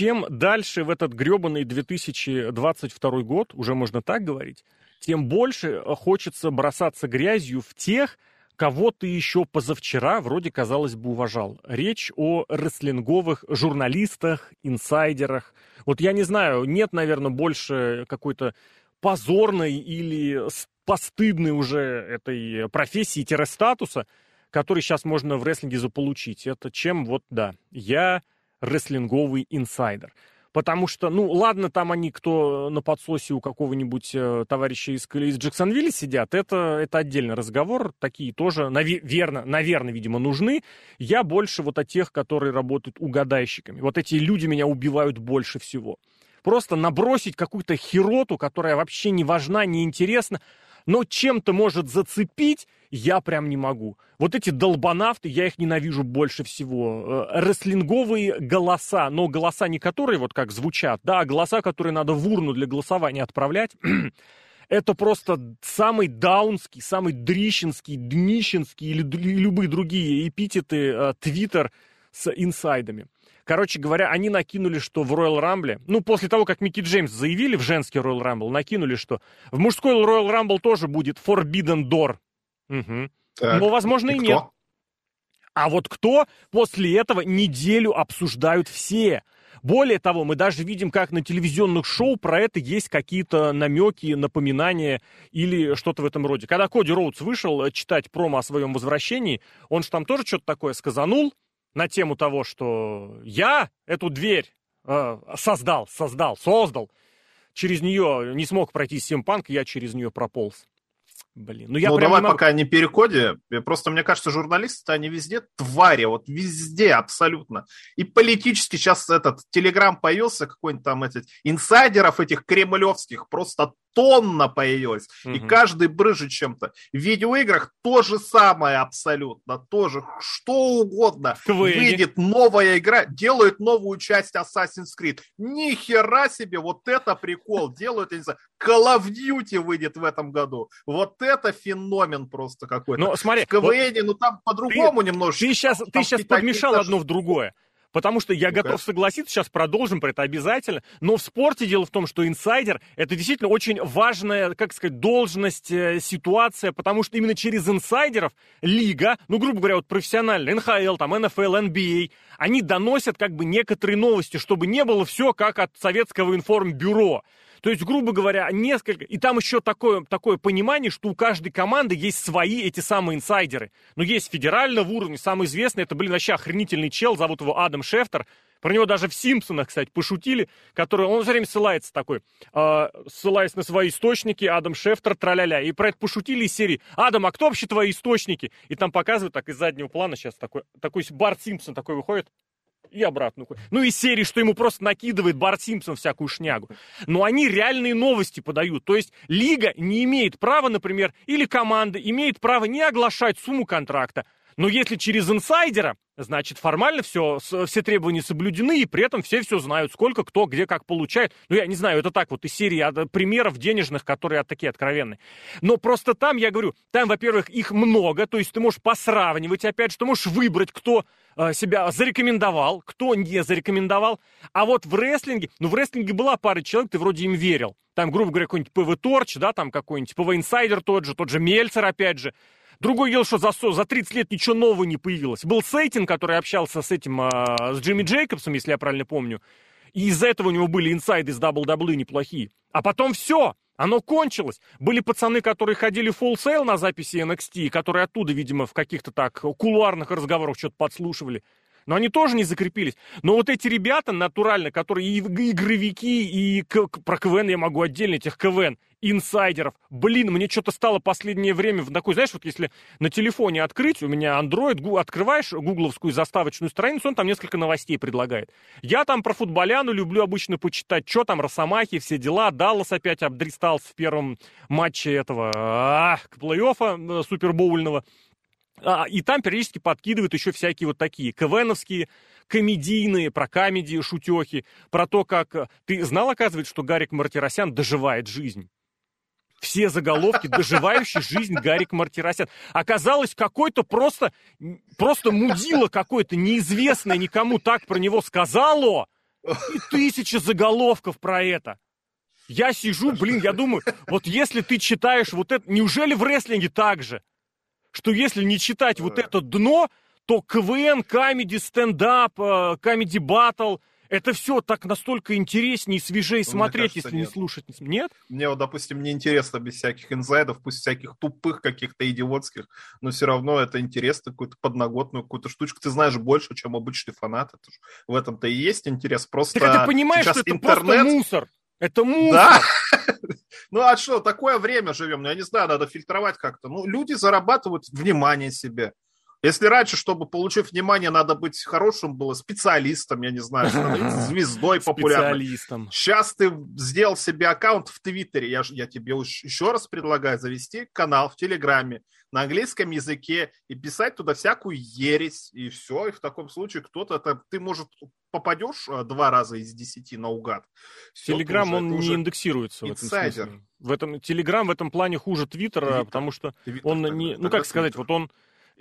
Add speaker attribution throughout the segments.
Speaker 1: чем дальше в этот гребаный 2022 год, уже можно так говорить, тем больше хочется бросаться грязью в тех, кого ты еще позавчера вроде, казалось бы, уважал. Речь о рестлинговых журналистах, инсайдерах. Вот я не знаю, нет, наверное, больше какой-то позорной или постыдной уже этой профессии-статуса, который сейчас можно в рестлинге заполучить. Это чем вот, да, я рестлинговый инсайдер. Потому что, ну, ладно, там они, кто на подсосе у какого-нибудь э, товарища из, из Джексонвилля сидят, это, это отдельный разговор. Такие тоже, наверное, наверное, видимо, нужны. Я больше вот о тех, которые работают угадайщиками. Вот эти люди меня убивают больше всего. Просто набросить какую-то хероту, которая вообще не важна, не интересна, но чем-то может зацепить, я прям не могу. Вот эти долбанавты, я их ненавижу больше всего. Э, рестлинговые голоса, но голоса не которые вот как звучат, да, а голоса, которые надо в урну для голосования отправлять. Это просто самый даунский, самый дрищенский, днищенский или любые другие эпитеты э, Твиттер с инсайдами. Короче говоря, они накинули, что в Royal Rumble, ну, после того, как Микки Джеймс заявили в женский Royal Rumble, накинули, что в мужской Royal Rumble тоже будет Forbidden Door. Угу. Так, Но, возможно, и, и нет. А вот кто после этого неделю обсуждают все. Более того, мы даже видим, как на телевизионных шоу про это есть какие-то намеки, напоминания или что-то в этом роде. Когда Коди Роудс вышел читать промо о своем возвращении, он же там тоже что-то такое сказанул, на тему того, что я эту дверь э, создал, создал, создал. Через нее не смог пройти Симпанк, я через нее прополз.
Speaker 2: Блин, ну я ну, давай не могу... пока не переходе. Просто мне кажется, журналисты, они везде твари, вот везде абсолютно. И политически сейчас этот Телеграм появился, какой-нибудь там этот, инсайдеров этих кремлевских просто тонна появилась. Угу. И каждый брыжет чем-то. В видеоиграх то же самое абсолютно. Тоже что угодно. Квейни. Выйдет новая игра, делают новую часть Assassin's Creed. Ни хера себе, вот это прикол. Делают, я не знаю, Call of Duty выйдет в этом году. Вот это феномен просто какой-то.
Speaker 1: Ну, смотри.
Speaker 2: В КВН, вот ну там по-другому немножко.
Speaker 1: Ты сейчас, ты сейчас подмешал одно в другое. Потому что я готов согласиться, сейчас продолжим про это обязательно. Но в спорте дело в том, что инсайдер — это действительно очень важная, как сказать, должность, э, ситуация, потому что именно через инсайдеров лига, ну, грубо говоря, вот профессиональная, НХЛ, там, НФЛ, НБА, они доносят как бы некоторые новости, чтобы не было все как от советского информбюро. То есть, грубо говоря, несколько... И там еще такое, такое понимание, что у каждой команды есть свои эти самые инсайдеры. Но есть федерального уровня, самый известный, это, блин, вообще охренительный чел, зовут его Адам Шефтер. Про него даже в «Симпсонах», кстати, пошутили, который, он все время ссылается такой, э, ссылаясь на свои источники, Адам Шефтер, траля-ля. И про это пошутили из серии, Адам, а кто вообще твои источники? И там показывают так из заднего плана сейчас такой, такой Барт Симпсон такой выходит, и обратно. Ну, из серии, что ему просто накидывает Барт Симпсон всякую шнягу. Но они реальные новости подают. То есть лига не имеет права, например, или команда имеет право не оглашать сумму контракта. Но если через инсайдера, значит, формально все, все требования соблюдены, и при этом все все знают, сколько, кто, где, как получает. Ну, я не знаю, это так вот из серии примеров денежных, которые такие откровенные. Но просто там, я говорю, там, во-первых, их много, то есть ты можешь посравнивать, опять же, ты можешь выбрать, кто э, себя зарекомендовал, кто не зарекомендовал. А вот в рестлинге, ну, в рестлинге была пара человек, ты вроде им верил. Там, грубо говоря, какой-нибудь PW Torch, да, там какой-нибудь PW Insider тот же, тот же Мельцер, опять же. Другой дело, что за, за 30 лет ничего нового не появилось. Был Сейтин, который общался с этим, э, с Джимми Джейкобсом, если я правильно помню. И из-за этого у него были инсайды из WWE неплохие. А потом все, оно кончилось. Были пацаны, которые ходили Full Sail на записи NXT, которые оттуда, видимо, в каких-то так кулуарных разговорах что-то подслушивали. Но они тоже не закрепились. Но вот эти ребята, натурально, которые и игровики, и про КВН я могу отдельно, этих КВН, инсайдеров. Блин, мне что-то стало последнее время в такой, знаешь, вот если на телефоне открыть, у меня Android, открываешь гугловскую заставочную страницу, он там несколько новостей предлагает. Я там про футболяну люблю обычно почитать, что там, Росомахи, все дела. Даллас опять обдристался в первом матче этого а, плей-оффа э, супербоульного. А, и там периодически подкидывают еще всякие вот такие КВНовские, комедийные, про комедии, шутехи, про то, как... Э, ты знал, оказывается, что Гарик Мартиросян доживает жизнь? все заголовки «Доживающий жизнь Гарик Мартиросян». Оказалось, какой-то просто, просто мудило какое-то неизвестное никому так про него сказало, И тысяча заголовков про это. Я сижу, блин, я думаю, вот если ты читаешь вот это, неужели в рестлинге так же? Что если не читать вот это дно, то КВН, камеди, стендап, камеди батл, это все так настолько интереснее и свежее ну, смотреть, кажется, если нет. не слушать. Нет?
Speaker 2: Мне вот, допустим, не интересно без всяких инсайдов, пусть всяких тупых каких-то идиотских, но все равно это интересно, какую-то подноготную какую-то штучку. Ты знаешь больше, чем обычный фанат. Это в этом-то и есть интерес. Просто
Speaker 1: так ты понимаешь, что это интернет... просто мусор. Это мусор. Да?
Speaker 2: ну а что, такое время живем, ну я не знаю, надо фильтровать как-то. Ну, люди зарабатывают внимание себе. Если раньше, чтобы получить внимание, надо быть хорошим, было специалистом, я не знаю, звездой популярной. Специалистом. Сейчас ты сделал себе аккаунт в Твиттере. Я, я тебе еще раз предлагаю завести канал в Телеграме на английском языке и писать туда всякую ересь, и все. И в таком случае кто-то, ты, может, попадешь а, два раза из десяти наугад.
Speaker 1: Телеграм, он не индексируется инсайдер. в этом смысле. В этом, Телеграм в этом плане хуже Твиттера, потому что Twitter, он не... Ну, как сказать, вот он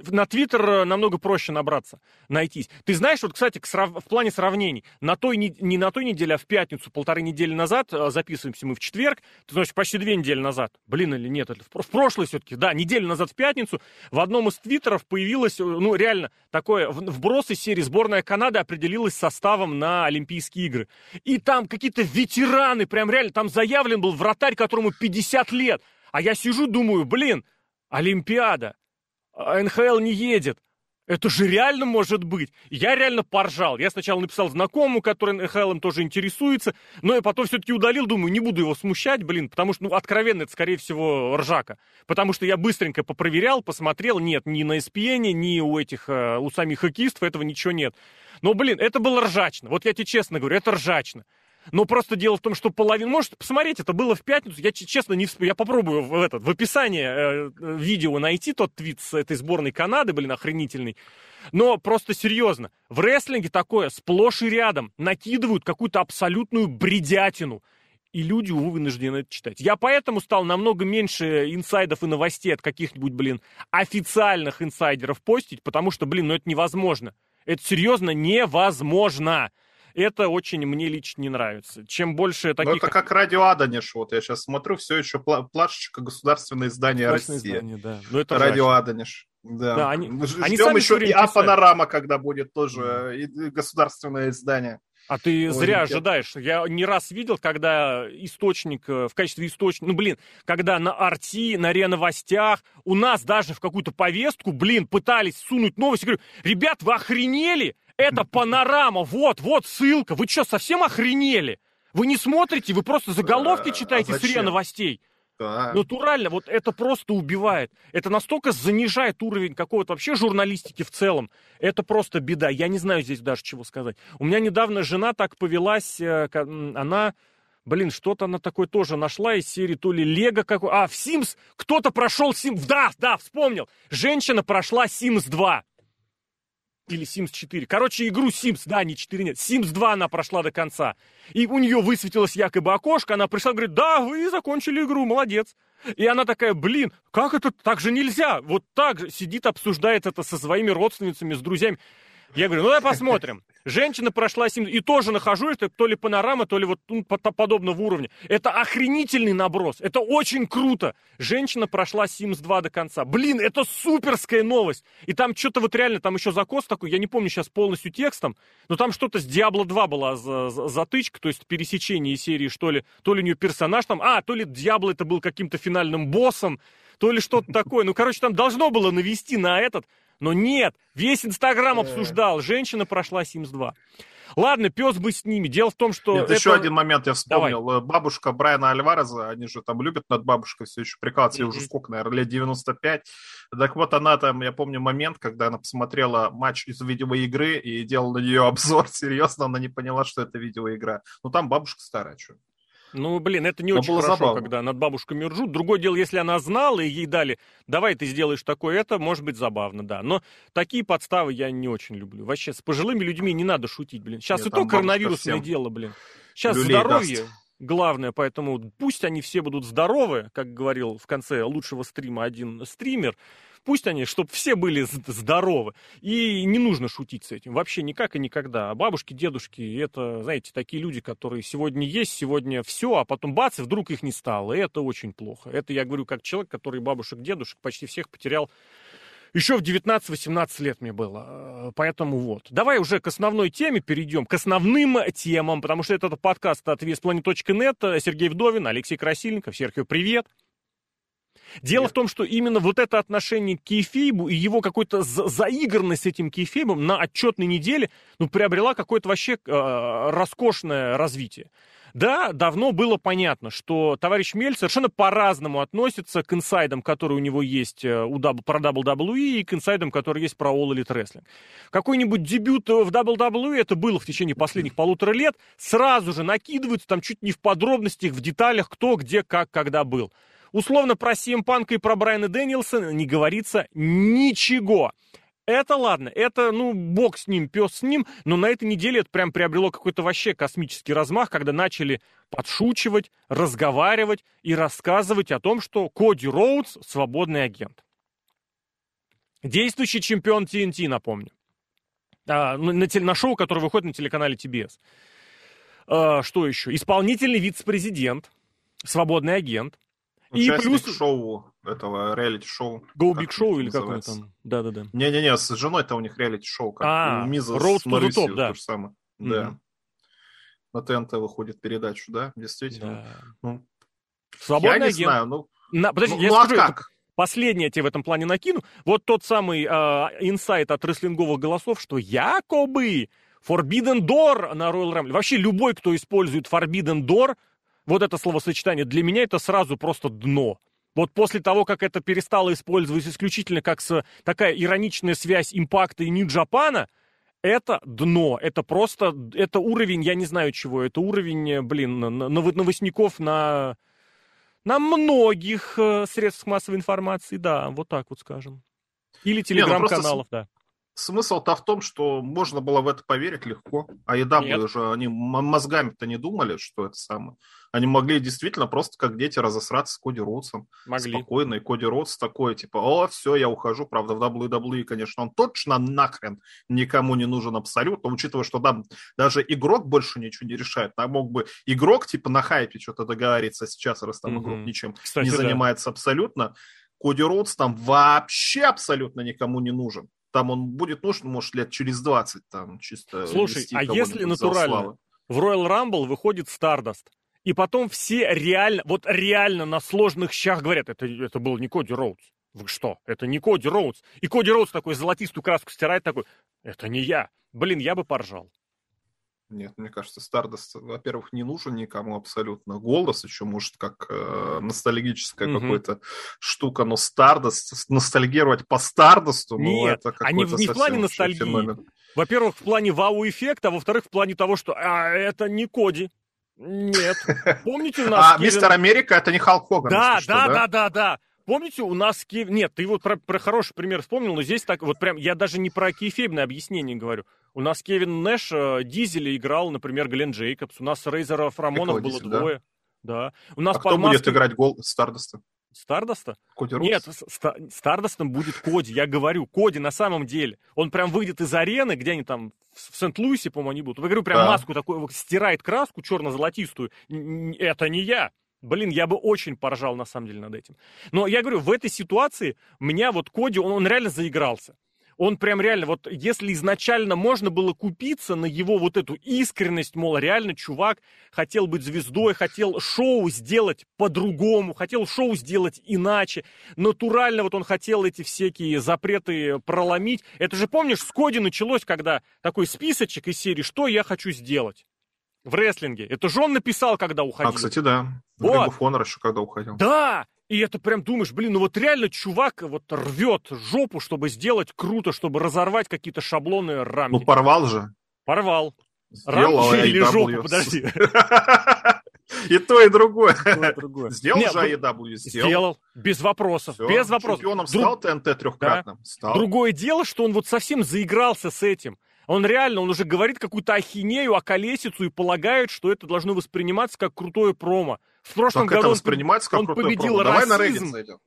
Speaker 1: на Твиттер э, намного проще набраться, найтись. Ты знаешь, вот, кстати, в плане сравнений, на той, не на той неделе, а в пятницу, полторы недели назад, э, записываемся мы в четверг, ты знаешь, почти две недели назад, блин, или нет, это в прошлой все-таки, да, неделю назад в пятницу, в одном из твиттеров появилось, э, ну, реально, такое вброс из серии «Сборная Канады определилась составом на Олимпийские игры». И там какие-то ветераны, прям реально, там заявлен был вратарь, которому 50 лет. А я сижу, думаю, блин, Олимпиада, а НХЛ не едет. Это же реально может быть. Я реально поржал. Я сначала написал знакомому, который НХЛом тоже интересуется, но я потом все-таки удалил, думаю, не буду его смущать, блин, потому что, ну, откровенно, это, скорее всего, ржака. Потому что я быстренько попроверял, посмотрел, нет, ни на ESPN, ни у этих, э, у самих хоккеистов этого ничего нет. Но, блин, это было ржачно. Вот я тебе честно говорю, это ржачно. Но просто дело в том, что половина... Может, посмотреть, это было в пятницу. Я, честно, не всп... Я попробую в, этот, в описании э, видео найти тот твит с этой сборной Канады, блин, охренительный. Но просто серьезно, в рестлинге такое сплошь и рядом накидывают какую-то абсолютную бредятину. И люди, увы, вынуждены это читать. Я поэтому стал намного меньше инсайдов и новостей от каких-нибудь, блин, официальных инсайдеров постить, потому что, блин, ну это невозможно. Это серьезно невозможно это очень мне лично не нравится. Чем больше таких... Ну,
Speaker 2: это как радио Аданиш, вот я сейчас смотрю, все еще плашечка государственное издание России. Издание, да. Но ну, это радио Аданиш. Да. да они, Ждем они сами еще и А-панорама, когда будет тоже mm. государственное издание.
Speaker 1: А ты Ой, зря нет. ожидаешь. Я не раз видел, когда источник, э, в качестве источника, ну, блин, когда на Арти, на РЕ новостях, у нас даже в какую-то повестку, блин, пытались сунуть новости. Говорю, ребят, вы охренели? Это панорама, вот, вот ссылка. Вы что, совсем охренели? Вы не смотрите, вы просто заголовки читаете а с РИА новостей. Да. Натурально, вот это просто убивает. Это настолько занижает уровень какого-то вообще журналистики в целом. Это просто беда. Я не знаю здесь даже чего сказать. У меня недавно жена так повелась, э, она... Блин, что-то она такое тоже нашла из серии то ли Лего какой. А, в Sims кто-то прошел Sims. Да, да, вспомнил. Женщина прошла Sims 2. Или Sims 4. Короче, игру Sims, да, не 4, нет. Sims 2 она прошла до конца. И у нее высветилось якобы окошко, она пришла, говорит, да, вы закончили игру, молодец. И она такая, блин, как это, так же нельзя. Вот так же сидит, обсуждает это со своими родственницами, с друзьями. Я говорю, ну давай посмотрим. Женщина прошла 7... И тоже нахожу, это то ли панорама, то ли вот ну, подобного уровня. Это охренительный наброс. Это очень круто. Женщина прошла Sims 2 до конца. Блин, это суперская новость. И там что-то вот реально, там еще закос такой, я не помню сейчас полностью текстом, но там что-то с Diablo 2 была за, за, затычка, то есть пересечение серии, что ли. То ли у нее персонаж там, а, то ли Diablo это был каким-то финальным боссом, то ли что-то такое. Ну, короче, там должно было навести на этот. Но нет, весь Инстаграм э. обсуждал, женщина прошла Sims 2. Ладно, пес бы с ними. Дело в том, что... Нет,
Speaker 2: это... еще один момент я вспомнил. Давай. Бабушка Брайана Альвареза, они же там любят над бабушкой все еще прикалываться, mm-hmm. уже сколько, наверное, лет 95. Так вот, она там, я помню момент, когда она посмотрела матч из видеоигры и делала на нее обзор, серьезно, она не поняла, что это видеоигра. Ну, там бабушка старая, что.
Speaker 1: Ну, блин, это не Но очень хорошо, забавно. когда над бабушками ржут. Другое дело, если она знала и ей дали, давай ты сделаешь такое, это может быть забавно, да. Но такие подставы я не очень люблю. Вообще, с пожилыми людьми не надо шутить, блин. Сейчас Нет, и то коронавирусное дело, блин. Сейчас здоровье даст. главное, поэтому пусть они все будут здоровы, как говорил в конце лучшего стрима один стример. Пусть они, чтобы все были здоровы. И не нужно шутить с этим. Вообще никак и никогда. А бабушки, дедушки, это, знаете, такие люди, которые сегодня есть, сегодня все, а потом бац, и вдруг их не стало. И это очень плохо. Это я говорю как человек, который бабушек, дедушек почти всех потерял еще в 19-18 лет мне было. Поэтому вот. Давай уже к основной теме перейдем, к основным темам, потому что это подкаст от VSPlanet.net. Сергей Вдовин, Алексей Красильников. Серхио, привет. Дело Нет. в том, что именно вот это отношение к кейфейбу и его какой-то заигранность с этим кейфейбом на отчетной неделе ну, приобрела какое-то вообще э, роскошное развитие. Да, давно было понятно, что товарищ Мель совершенно по-разному относится к инсайдам, которые у него есть э, у double, про WWE и к инсайдам, которые есть про All Elite Wrestling. Какой-нибудь дебют в WWE, это было в течение последних полутора лет, сразу же накидываются там чуть не в подробностях, в деталях, кто, где, как, когда был. Условно про CM Панка и про Брайана Дэнилсона не говорится ничего. Это ладно, это, ну, бог с ним, пес с ним, но на этой неделе это прям приобрело какой-то вообще космический размах, когда начали подшучивать, разговаривать и рассказывать о том, что Коди Роудс — свободный агент. Действующий чемпион TNT, напомню. А, на, на, на шоу, которое выходит на телеканале TBS. А, что еще? Исполнительный вице-президент, свободный агент,
Speaker 2: и плюс... шоу этого реалити-шоу.
Speaker 1: Go Big Show или как он там? Да-да-да.
Speaker 2: Не-не-не, с женой-то у них реалити-шоу. Как
Speaker 1: а, у Миза Road с to top, да.
Speaker 2: То же самое. Mm-hmm. Да. На ТНТ выходит передачу, да, действительно. Да. Ну,
Speaker 1: Свободный
Speaker 2: я не
Speaker 1: агент.
Speaker 2: знаю, ну...
Speaker 1: На, подожди,
Speaker 2: ну,
Speaker 1: я
Speaker 2: ну,
Speaker 1: скажу,
Speaker 2: а как?
Speaker 1: Последнее я тебе в этом плане накину. Вот тот самый э, инсайт от рестлинговых голосов, что якобы Forbidden Door на Royal Rumble. Вообще любой, кто использует Forbidden Door, вот это словосочетание, для меня это сразу просто дно. Вот после того, как это перестало использоваться исключительно как с, такая ироничная связь импакта и Нью-Джапана, это дно, это просто, это уровень, я не знаю чего, это уровень, блин, новостников на, на многих э, средствах массовой информации, да, вот так вот скажем. Или ну телеграм-каналов, да.
Speaker 2: Смысл-то в том, что можно было в это поверить легко. А еда уже, они мозгами-то не думали, что это самое. Они могли действительно просто как дети разосраться с Коди Роудсом. Могли. Спокойно. И Коди Роудс такой, типа, о, все, я ухожу. Правда, в WWE, конечно, он точно нахрен никому не нужен абсолютно, учитывая, что там даже игрок больше ничего не решает. Там мог бы игрок, типа, на хайпе что-то договориться сейчас, раз там mm-hmm. игрок ничем Кстати, не занимается да. абсолютно. Коди Роудс там вообще абсолютно никому не нужен там он будет нужен, может, лет через 20, там, чисто...
Speaker 1: Слушай, а если натурально в Royal Rumble выходит Stardust, и потом все реально, вот реально на сложных щах говорят, это, это был не Коди Роудс. Вы что? Это не Коди Роудс. И Коди Роудс такой золотистую краску стирает, такой, это не я. Блин, я бы поржал.
Speaker 2: Нет, мне кажется, Stardust, во-первых, не нужен никому абсолютно. Голос еще, может, как э, ностальгическая mm-hmm. какая-то штука, но Stardust, ностальгировать по Stardust, ну,
Speaker 1: Нет,
Speaker 2: это
Speaker 1: они не в плане ностальгии. Феномен. Во-первых, в плане вау-эффекта, а во-вторых, в плане того, что а, это не Коди. Нет. Помните у нас...
Speaker 2: А Мистер Америка это не Халк Хоган.
Speaker 1: Да, да, да, да, да. Помните, у нас Киев... Нет, ты вот про, про хороший пример вспомнил, но здесь так вот прям... Я даже не про кейфебное объяснение говорю. У нас Кевин Нэш э, Дизеля играл, например, Глен Джейкобс. У нас Рейзеров Рамонов было Дизель, двое. Да. да. У нас
Speaker 2: а кто будет играть гол Стардоста?
Speaker 1: Стардоста?
Speaker 2: Коди
Speaker 1: Нет, Стардостом будет Коди, я говорю, Коди на самом деле. Он прям выйдет из арены, где они там, в Сент-Луисе, по-моему, они будут. Я говорю, прям да. маску такую, стирает краску черно-золотистую. Это не я. Блин, я бы очень поржал, на самом деле, над этим. Но я говорю, в этой ситуации меня вот Коди, он, он реально заигрался он прям реально, вот если изначально можно было купиться на его вот эту искренность, мол, реально чувак хотел быть звездой, хотел шоу сделать по-другому, хотел шоу сделать иначе, натурально вот он хотел эти всякие запреты проломить. Это же, помнишь, с Коди началось, когда такой списочек из серии «Что я хочу сделать?» в рестлинге. Это же он написал, когда уходил.
Speaker 2: А, кстати, да. Вот. Ring of Honor еще когда уходил.
Speaker 1: Да! И это прям думаешь, блин, ну вот реально чувак вот рвет жопу, чтобы сделать круто, чтобы разорвать какие-то шаблоны рамки.
Speaker 2: Ну порвал же.
Speaker 1: Порвал. Сделал рамки или жопу, подожди.
Speaker 2: И то, и другое. Сделал же AEW,
Speaker 1: сделал. Сделал, без вопросов, без вопросов.
Speaker 2: Чемпионом стал ТНТ трехкратным? Стал.
Speaker 1: Другое дело, что он вот совсем заигрался с этим. Он реально, он уже говорит какую-то ахинею, околесицу и полагает, что это должно восприниматься как крутое промо. В прошлом
Speaker 2: как
Speaker 1: году
Speaker 2: это воспринимается как
Speaker 1: он победил
Speaker 2: промо?
Speaker 1: расизм.
Speaker 2: Давай на Reddit зайдем.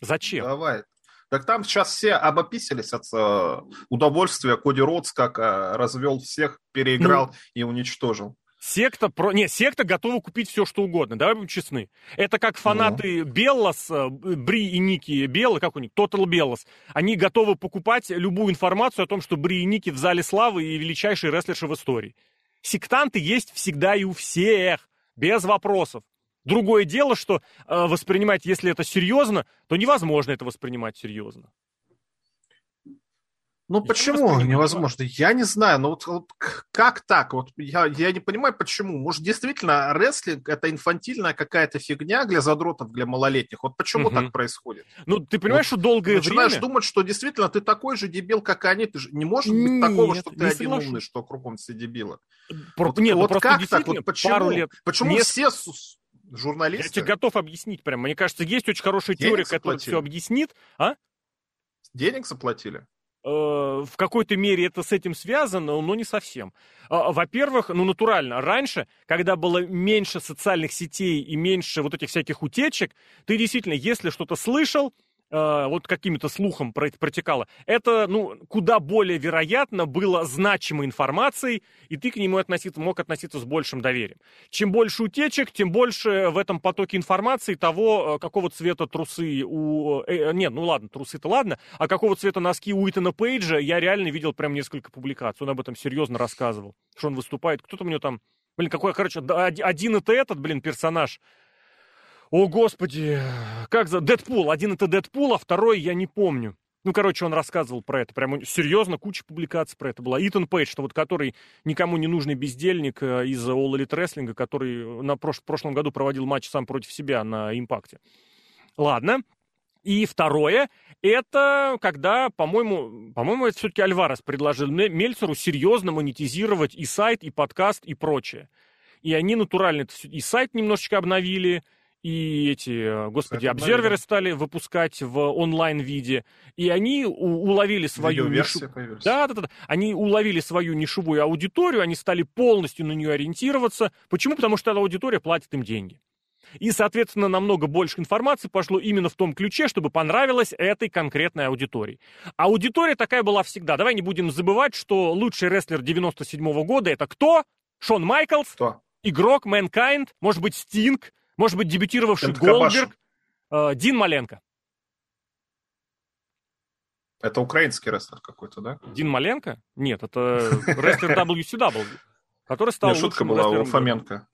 Speaker 1: Зачем?
Speaker 2: Давай. Так там сейчас все обописались от э, удовольствия. Коди Ротс как э, развел всех, переиграл ну, и уничтожил.
Speaker 1: Секта, про... не, секта готова купить все, что угодно, давай будем честны. Это как фанаты ну. Беллас, э, Бри и Ники Белла, как у них, Total Беллас. Они готовы покупать любую информацию о том, что Бри и Ники в зале славы и величайшие рестлерши в истории. Сектанты есть всегда и у всех, без вопросов. Другое дело, что э, воспринимать, если это серьезно, то невозможно это воспринимать серьезно.
Speaker 2: Ну я почему невозможно? Я не знаю, но вот, вот как так? Вот я, я не понимаю, почему. Может, действительно, рестлинг это инфантильная какая-то фигня для задротов, для малолетних. Вот почему угу. так происходит?
Speaker 1: Ну, ты понимаешь, вот, что долгое
Speaker 2: начинаешь
Speaker 1: время...
Speaker 2: думать, что действительно ты такой же дебил, как они. Ты же не может быть Нет, такого, что ты один умный, что кругом все дебилы.
Speaker 1: Про... Вот, Нет, ну вот как так? Вот почему? Лет.
Speaker 2: Почему Мест... все журналисты...
Speaker 1: Я тебе готов объяснить прям. Мне кажется, есть очень хорошая Денег теория, заплатили. которая все объяснит. А?
Speaker 2: Денег заплатили?
Speaker 1: Э, в какой-то мере это с этим связано, но не совсем. А, во-первых, ну, натурально, раньше, когда было меньше социальных сетей и меньше вот этих всяких утечек, ты действительно, если что-то слышал, вот каким-то слухом протекало, это, ну, куда более вероятно было значимой информацией, и ты к нему относиться, мог относиться с большим доверием. Чем больше утечек, тем больше в этом потоке информации того, э, какого цвета трусы у... Э, э, нет, ну ладно, трусы-то ладно, а какого цвета носки у Итана Пейджа, я реально видел прям несколько публикаций, он об этом серьезно рассказывал, что он выступает, кто-то у него там... Блин, какой, короче, один это этот, блин, персонаж, о, господи, как за... Дэдпул. Один это Дэдпул, а второй я не помню. Ну, короче, он рассказывал про это. Прямо серьезно, куча публикаций про это была. Итан Пейдж, что вот который никому не нужный бездельник э, из All Elite Wrestling, который на прош... прошлом году проводил матч сам против себя на Импакте. Ладно. И второе, это когда, по-моему, по-моему, это все-таки Альварес предложил Мельцеру серьезно монетизировать и сайт, и подкаст, и прочее. И они натурально и сайт немножечко обновили, и эти, господи, обзерверы стали выпускать в онлайн-виде, и они уловили свою нишу... Да, да, да, да. Они уловили свою нишевую аудиторию, они стали полностью на нее ориентироваться. Почему? Потому что эта аудитория платит им деньги. И, соответственно, намного больше информации пошло именно в том ключе, чтобы понравилось этой конкретной аудитории. Аудитория такая была всегда. Давай не будем забывать, что лучший рестлер 97 -го года это кто? Шон Майклс?
Speaker 2: Кто?
Speaker 1: Игрок Mankind? Может быть, Стинг? Может быть, дебютировавший Голдберг, э, Дин Маленко.
Speaker 2: Это украинский рестлер какой-то, да?
Speaker 1: Дин Маленко? Нет, это рестлер WCW, который стал Нет,
Speaker 2: шутка была у Фоменко,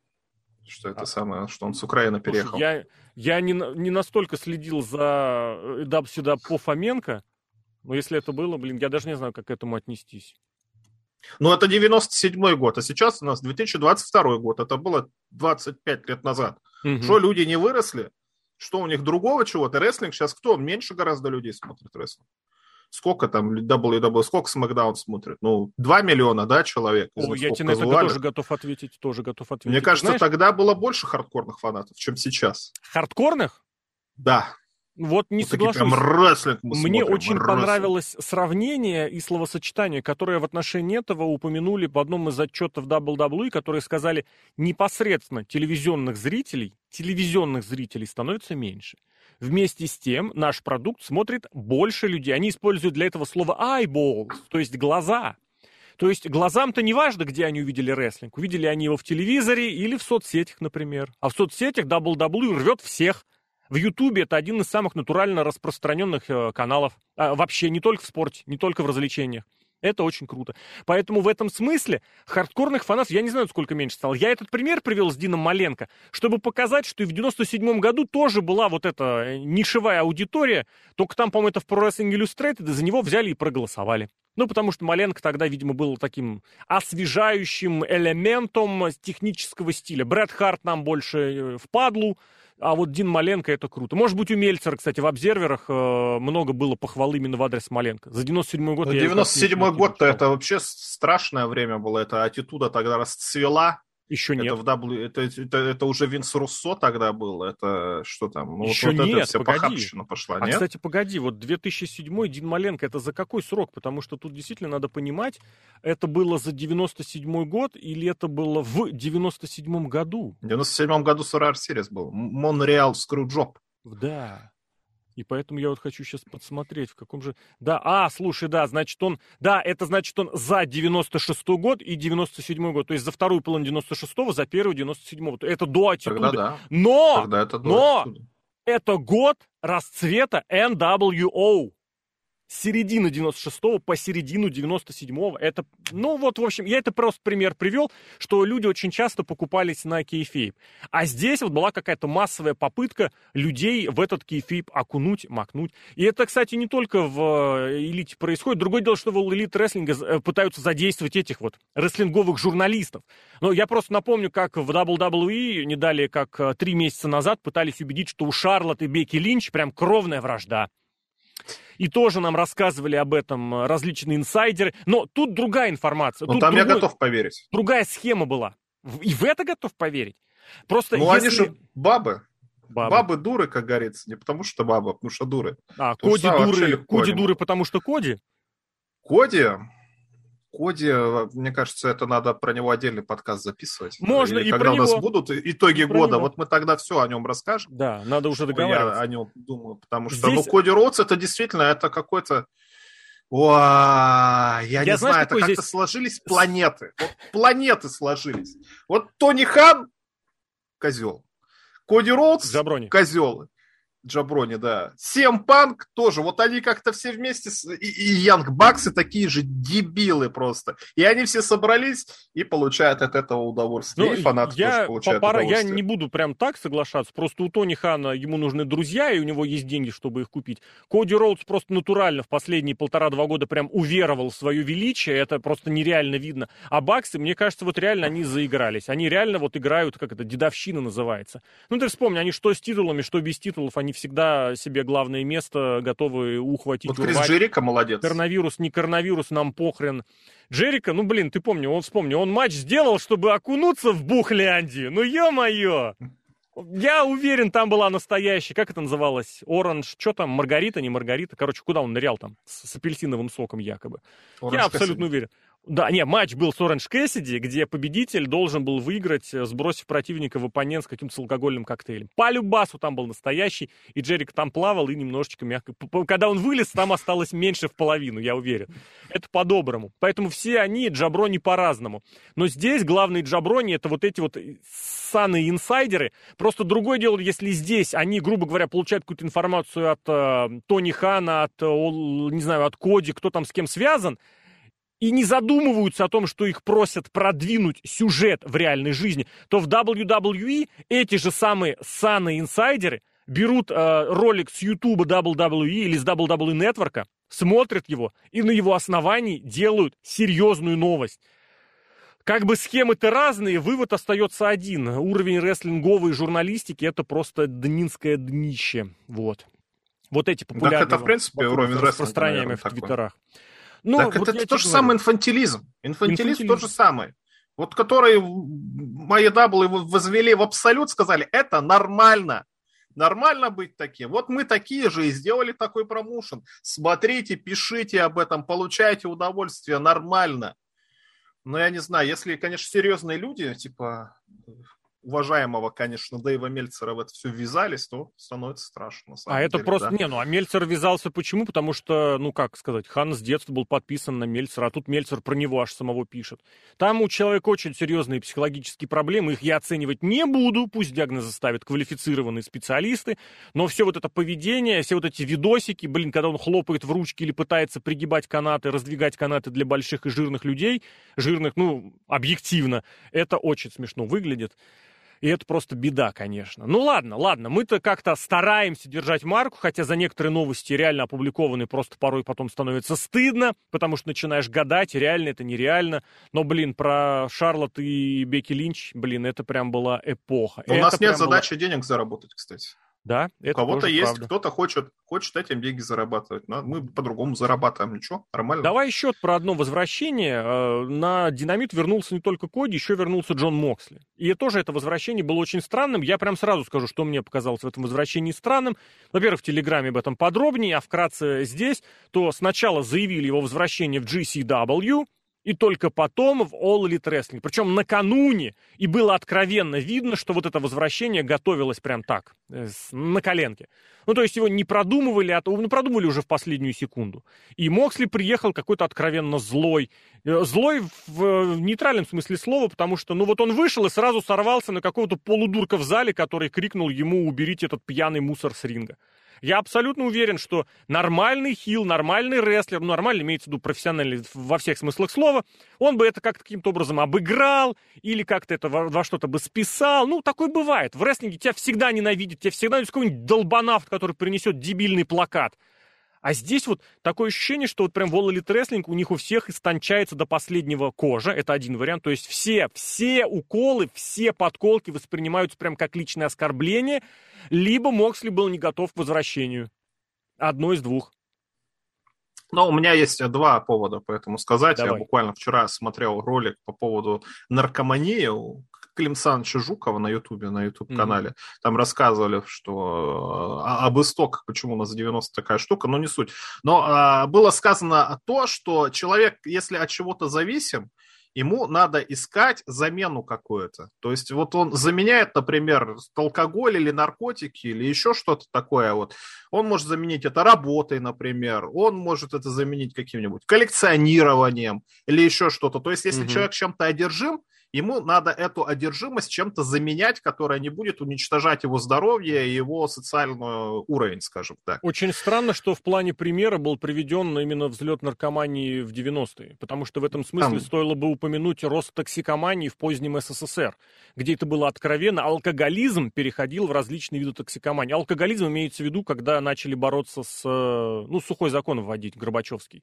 Speaker 2: что это а. самое, что он с Украины переехал.
Speaker 1: Слушай, я, я не, не настолько следил за WCW э, по Фоменко, но если это было, блин, я даже не знаю, как к этому отнестись.
Speaker 2: Ну, это 97-й год, а сейчас у нас 2022 год. Это было 25 лет назад. Угу. Что люди не выросли? Что у них другого чего-то? Рестлинг сейчас кто? Меньше гораздо людей смотрит рестлинг. Сколько там WWE, сколько SmackDown смотрит? Ну, 2 миллиона, да, человек?
Speaker 1: О, я тебе на это тоже готов ответить, тоже готов ответить.
Speaker 2: Мне кажется, Знаешь... тогда было больше хардкорных фанатов, чем сейчас.
Speaker 1: Хардкорных?
Speaker 2: Да.
Speaker 1: Вот не вот соглашусь. Прям
Speaker 2: рестлинг
Speaker 1: мы Мне смотрим, очень рестлинг. понравилось сравнение и словосочетание, которое в отношении этого упомянули в одном из отчетов WWE, которые сказали, непосредственно телевизионных зрителей, телевизионных зрителей становится меньше. Вместе с тем наш продукт смотрит больше людей. Они используют для этого слово eyeballs, то есть глаза. То есть глазам-то не важно, где они увидели рестлинг. Увидели они его в телевизоре или в соцсетях, например. А в соцсетях WWE рвет всех – в Ютубе это один из самых натурально распространенных э, каналов. А, вообще не только в спорте, не только в развлечениях. Это очень круто. Поэтому в этом смысле хардкорных фанатов, я не знаю, сколько меньше стало. Я этот пример привел с Дином Маленко, чтобы показать, что и в 97 году тоже была вот эта э, нишевая аудитория, только там, по-моему, это в Pro Wrestling Illustrated, и за него взяли и проголосовали. Ну, потому что Маленко тогда, видимо, был таким освежающим элементом технического стиля. Брэд Харт нам больше э, впадлу, а вот Дин Маленко это круто. Может быть, у Мельцера, кстати, в обзерверах э, много было похвал именно в адрес Маленко. За 97 год...
Speaker 2: Ну, 97 год-то это вообще страшное время было. Это аттитуда тогда расцвела.
Speaker 1: Еще
Speaker 2: нет.
Speaker 1: Это,
Speaker 2: в w... это, это, это уже Винс Руссо тогда был. Это что там?
Speaker 1: Ну, Еще вот, нет,
Speaker 2: это
Speaker 1: погоди.
Speaker 2: пошла,
Speaker 1: а, нет? кстати, погоди, вот 2007 Дин Маленко, это за какой срок? Потому что тут действительно надо понимать, это было за 97 год или это было в 97 году?
Speaker 2: В 97 году Survivor Series был. Монреал Скруджоп.
Speaker 1: Да. И поэтому я вот хочу сейчас подсмотреть, в каком же... Да, а, слушай, да, значит он... Да, это значит он за 96-й год и 97-й год. То есть за вторую половину 96-го, за первую 97-го. Это до аттитуды. Тогда да. Но! Тогда это до но! Аттитуды. Это год расцвета NWO с середины 96-го по середину 97-го. Это, ну вот, в общем, я это просто пример привел, что люди очень часто покупались на кейфейп. А здесь вот была какая-то массовая попытка людей в этот кейфейп окунуть, макнуть. И это, кстати, не только в э, элите происходит. Другое дело, что в элит рестлинга э, пытаются задействовать этих вот рестлинговых журналистов. Но я просто напомню, как в WWE не далее, как э, три месяца назад пытались убедить, что у Шарлотт и Бекки Линч прям кровная вражда. И тоже нам рассказывали об этом э, различные инсайдеры. Но тут другая информация.
Speaker 2: Ну, там другой, я готов поверить.
Speaker 1: Другая схема была. И в это готов поверить. Просто
Speaker 2: ну, если... они же бабы. Бабы. бабы дуры, как говорится, не потому что баба, а потому что дуры.
Speaker 1: А, То Коди дуры, Коди дуры, потому что Коди?
Speaker 2: Коди, Коди, мне кажется, это надо про него отдельный подкаст записывать.
Speaker 1: Можно,
Speaker 2: и, и когда у нас него... будут итоги года, него. вот мы тогда все о нем расскажем.
Speaker 1: Да, надо уже договариваться.
Speaker 2: Я о нем думаю, потому что, Здесь... ну, Коди Роудс, это действительно, это какой-то... О, я, я не знаю, это как-то здесь... сложились планеты. Вот планеты сложились. Вот Тони Хан – козел. Коди Роудс – козелы. Джаброни, да. Сем Панк тоже. Вот они как-то все вместе, с... и, и Янг Баксы такие же дебилы просто. И они все собрались и получают от этого удовольствие. Ну, и фанаты
Speaker 1: я,
Speaker 2: тоже получают
Speaker 1: пора, Я не буду прям так соглашаться. Просто у Тони Хана ему нужны друзья, и у него есть деньги, чтобы их купить. Коди Роудс просто натурально в последние полтора-два года прям уверовал в свое величие. Это просто нереально видно. А Баксы, мне кажется, вот реально они заигрались. Они реально вот играют, как это, дедовщина называется. Ну, ты вспомни, они что с титулами, что без титулов, они всегда себе главное место готовы ухватить.
Speaker 2: Вот Крис Джерика молодец.
Speaker 1: Коронавирус, не коронавирус, нам похрен. Джерика, ну, блин, ты помни, он вспомни, он матч сделал, чтобы окунуться в Бухляндию. Ну, ё-моё! Я уверен, там была настоящая, как это называлось, оранж, что там, Маргарита, не Маргарита, короче, куда он нырял там, с, с апельсиновым соком якобы. Orange Я абсолютно Cassidy. уверен. Да, не, матч был с Оранж Кэссиди, где победитель должен был выиграть, э, сбросив противника в оппонент с каким-то алкогольным коктейлем. По любасу там был настоящий, и Джерик там плавал и немножечко мягко... Когда он вылез, там осталось меньше в половину, я уверен. Это по-доброму. Поэтому все они джаброни по-разному. Но здесь главные джаброни это вот эти вот ссаные инсайдеры. Просто другое дело, если здесь они, грубо говоря, получают какую-то информацию от э, Тони Хана, от, э, не знаю, от Коди, кто там с кем связан, и не задумываются о том, что их просят продвинуть сюжет в реальной жизни, то в WWE эти же самые саны-инсайдеры берут э, ролик с YouTube WWE или с WWE Network, смотрят его и на его основании делают серьезную новость. Как бы схемы-то разные, вывод остается один. Уровень рестлинговой журналистики это просто днинское днище. Вот. Вот эти популярные... Так
Speaker 2: это, в принципе, уровень.
Speaker 1: Распространяемые в твиттерах. Такой.
Speaker 2: Ну, так вот это то же говорю. самое инфантилизм. Инфантилизм, инфантилизм то же самое. Вот которые мои даблы возвели в абсолют, сказали, это нормально. Нормально быть таким. Вот мы такие же и сделали такой промоушен. Смотрите, пишите об этом, получайте удовольствие, нормально. Но я не знаю, если, конечно, серьезные люди, типа уважаемого, конечно, Дэйва Мельцера в это все ввязались, то становится страшно.
Speaker 1: а это просто... Да. Не, ну а Мельцер ввязался почему? Потому что, ну как сказать, Хан с детства был подписан на Мельцера, а тут Мельцер про него аж самого пишет. Там у человека очень серьезные психологические проблемы, их я оценивать не буду, пусть диагнозы ставят квалифицированные специалисты, но все вот это поведение, все вот эти видосики, блин, когда он хлопает в ручки или пытается пригибать канаты, раздвигать канаты для больших и жирных людей, жирных, ну, объективно, это очень смешно выглядит. И это просто беда, конечно. Ну ладно, ладно, мы-то как-то стараемся держать марку, хотя за некоторые новости реально опубликованы просто порой потом становится стыдно, потому что начинаешь гадать, реально это нереально. Но, блин, про Шарлотт и Бекки Линч, блин, это прям была эпоха.
Speaker 2: У
Speaker 1: это
Speaker 2: нас нет задачи была... денег заработать, кстати.
Speaker 1: Да,
Speaker 2: это У кого-то есть, кто-то хочет, хочет этим деньги зарабатывать. Но мы по-другому зарабатываем. Ничего, нормально.
Speaker 1: Давай еще про одно возвращение. Э, на Динамит вернулся не только Коди, еще вернулся Джон Моксли. И тоже это возвращение было очень странным. Я прям сразу скажу, что мне показалось в этом возвращении странным. Во-первых, в Телеграме об этом подробнее, а вкратце здесь, то сначала заявили его возвращение в GCW, И только потом в All Elite Wrestling. Причем накануне. И было откровенно видно, что вот это возвращение готовилось прям так, э, на коленке. Ну, то есть его не продумывали, а то, ну, продумывали уже в последнюю секунду. И Моксли приехал какой-то откровенно злой. Э, злой в, в нейтральном смысле слова, потому что, ну, вот он вышел и сразу сорвался на какого-то полудурка в зале, который крикнул ему «уберите этот пьяный мусор с ринга». Я абсолютно уверен, что нормальный хил, нормальный рестлер, ну, нормальный имеется в виду профессиональный во всех смыслах слова, он бы это как-то каким-то образом обыграл или как-то это во, во что-то бы списал. Ну, такое бывает. В рестлинге тебя всегда ненавидят, тебя всегда есть какой-нибудь долбанавт, который принесет дебильный плакат. А здесь вот такое ощущение, что вот прям Elite Wrestling у них у всех истончается до последнего кожа. Это один вариант. То есть все, все уколы, все подколки воспринимаются прям как личное оскорбление. Либо Моксли был не готов к возвращению. Одно из двух.
Speaker 2: Но у меня есть два повода по этому сказать. Давай. Я буквально вчера смотрел ролик по поводу наркомании у Клим Саныча Жукова на Ютубе, на Ютуб-канале. Mm-hmm. Там рассказывали, что а, об истоках, почему у нас 90 такая штука, но не суть. Но а, было сказано то, что человек, если от чего-то зависим, ему надо искать замену какую-то. То есть вот он заменяет, например, алкоголь или наркотики или еще что-то такое. Вот. Он может заменить это работой, например. Он может это заменить каким-нибудь коллекционированием или еще что-то. То есть если угу. человек чем-то одержим, ему надо эту одержимость чем-то заменять, которая не будет уничтожать его здоровье и его социальный уровень, скажем так.
Speaker 1: Очень странно, что в плане примера был приведен именно взлет наркомании в 90-е, потому что в этом смысле Там... стоило бы упомянуть рост токсикомании в позднем СССР, где это было откровенно. Алкоголизм переходил в различные виды токсикомании. Алкоголизм имеется в виду, когда начали бороться с, э, ну, сухой закон вводить, Горбачевский.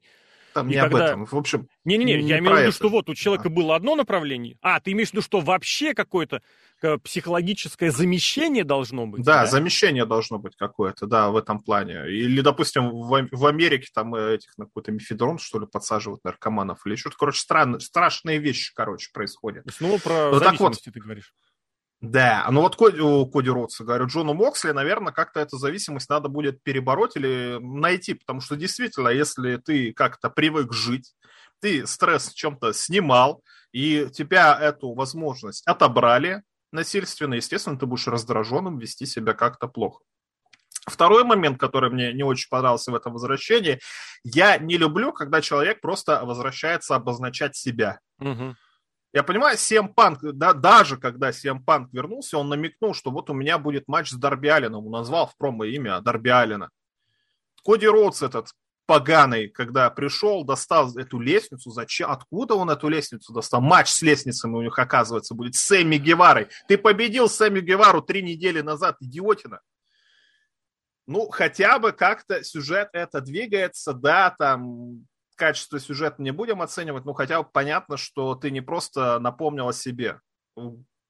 Speaker 2: Там не когда... об этом. В общем,
Speaker 1: Не-не-не, я имею в виду, что вот у человека а. было одно направление. А, ты имеешь в виду, что вообще какое-то э, психологическое замещение должно быть?
Speaker 2: Да, да, замещение должно быть какое-то, да, в этом плане. Или, допустим, в, в Америке там этих на какой-то мифедрон, что ли, подсаживают наркоманов, или что-то, короче, странные, страшные вещи, короче, происходят.
Speaker 1: Снова про ну, зависимости вот, ты говоришь.
Speaker 2: Да, ну вот Коди, Коди Ротса, говорю, Джону Моксли, наверное, как-то эту зависимость надо будет перебороть или найти, потому что действительно, если ты как-то привык жить, ты стресс чем-то снимал, и тебя эту возможность отобрали насильственно, естественно, ты будешь раздраженным, вести себя как-то плохо. Второй момент, который мне не очень понравился в этом возвращении, я не люблю, когда человек просто возвращается обозначать себя. Угу. Я понимаю, CM Punk, да, даже когда CM Punk вернулся, он намекнул, что вот у меня будет матч с Дарби Алленом. Он назвал в промо имя Дарби Аллена. Коди Роудс этот поганый, когда пришел, достал эту лестницу. Зачем? Откуда он эту лестницу достал? Матч с лестницами у них, оказывается, будет с Сэмми Геварой. Ты победил Сэмми Гевару три недели назад, идиотина. Ну, хотя бы как-то сюжет это двигается, да, там качество сюжета не будем оценивать, но хотя бы понятно, что ты не просто напомнил о себе.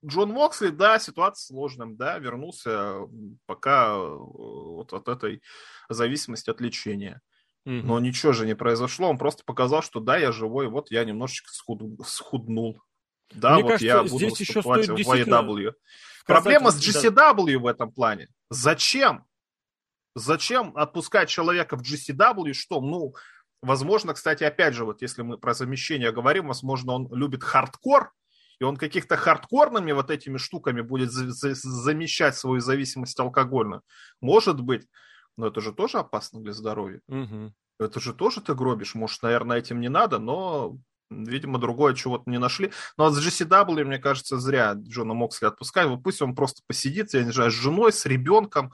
Speaker 2: Джон Моксли, да, ситуация сложная, да, вернулся пока э, вот от этой зависимости от лечения. Mm-hmm. Но ничего же не произошло, он просто показал, что да, я живой, вот я немножечко схуд... схуднул. Да, Мне вот кажется, я буду здесь еще стоит в AEW. Проблема с GCW в этом плане. Зачем? Зачем отпускать человека в GCW? Что? Ну, Возможно, кстати, опять же, вот если мы про замещение говорим, возможно, он любит хардкор, и он каких-то хардкорными вот этими штуками будет за- за- замещать свою зависимость алкогольную. Может быть, но это же тоже опасно для здоровья. Угу. Это же тоже ты гробишь. Может, наверное, этим не надо, но, видимо, другое чего-то не нашли. Но с GCW, мне кажется, зря Джона Моксли отпускать. Вот пусть он просто посидит, я не знаю, с женой, с ребенком.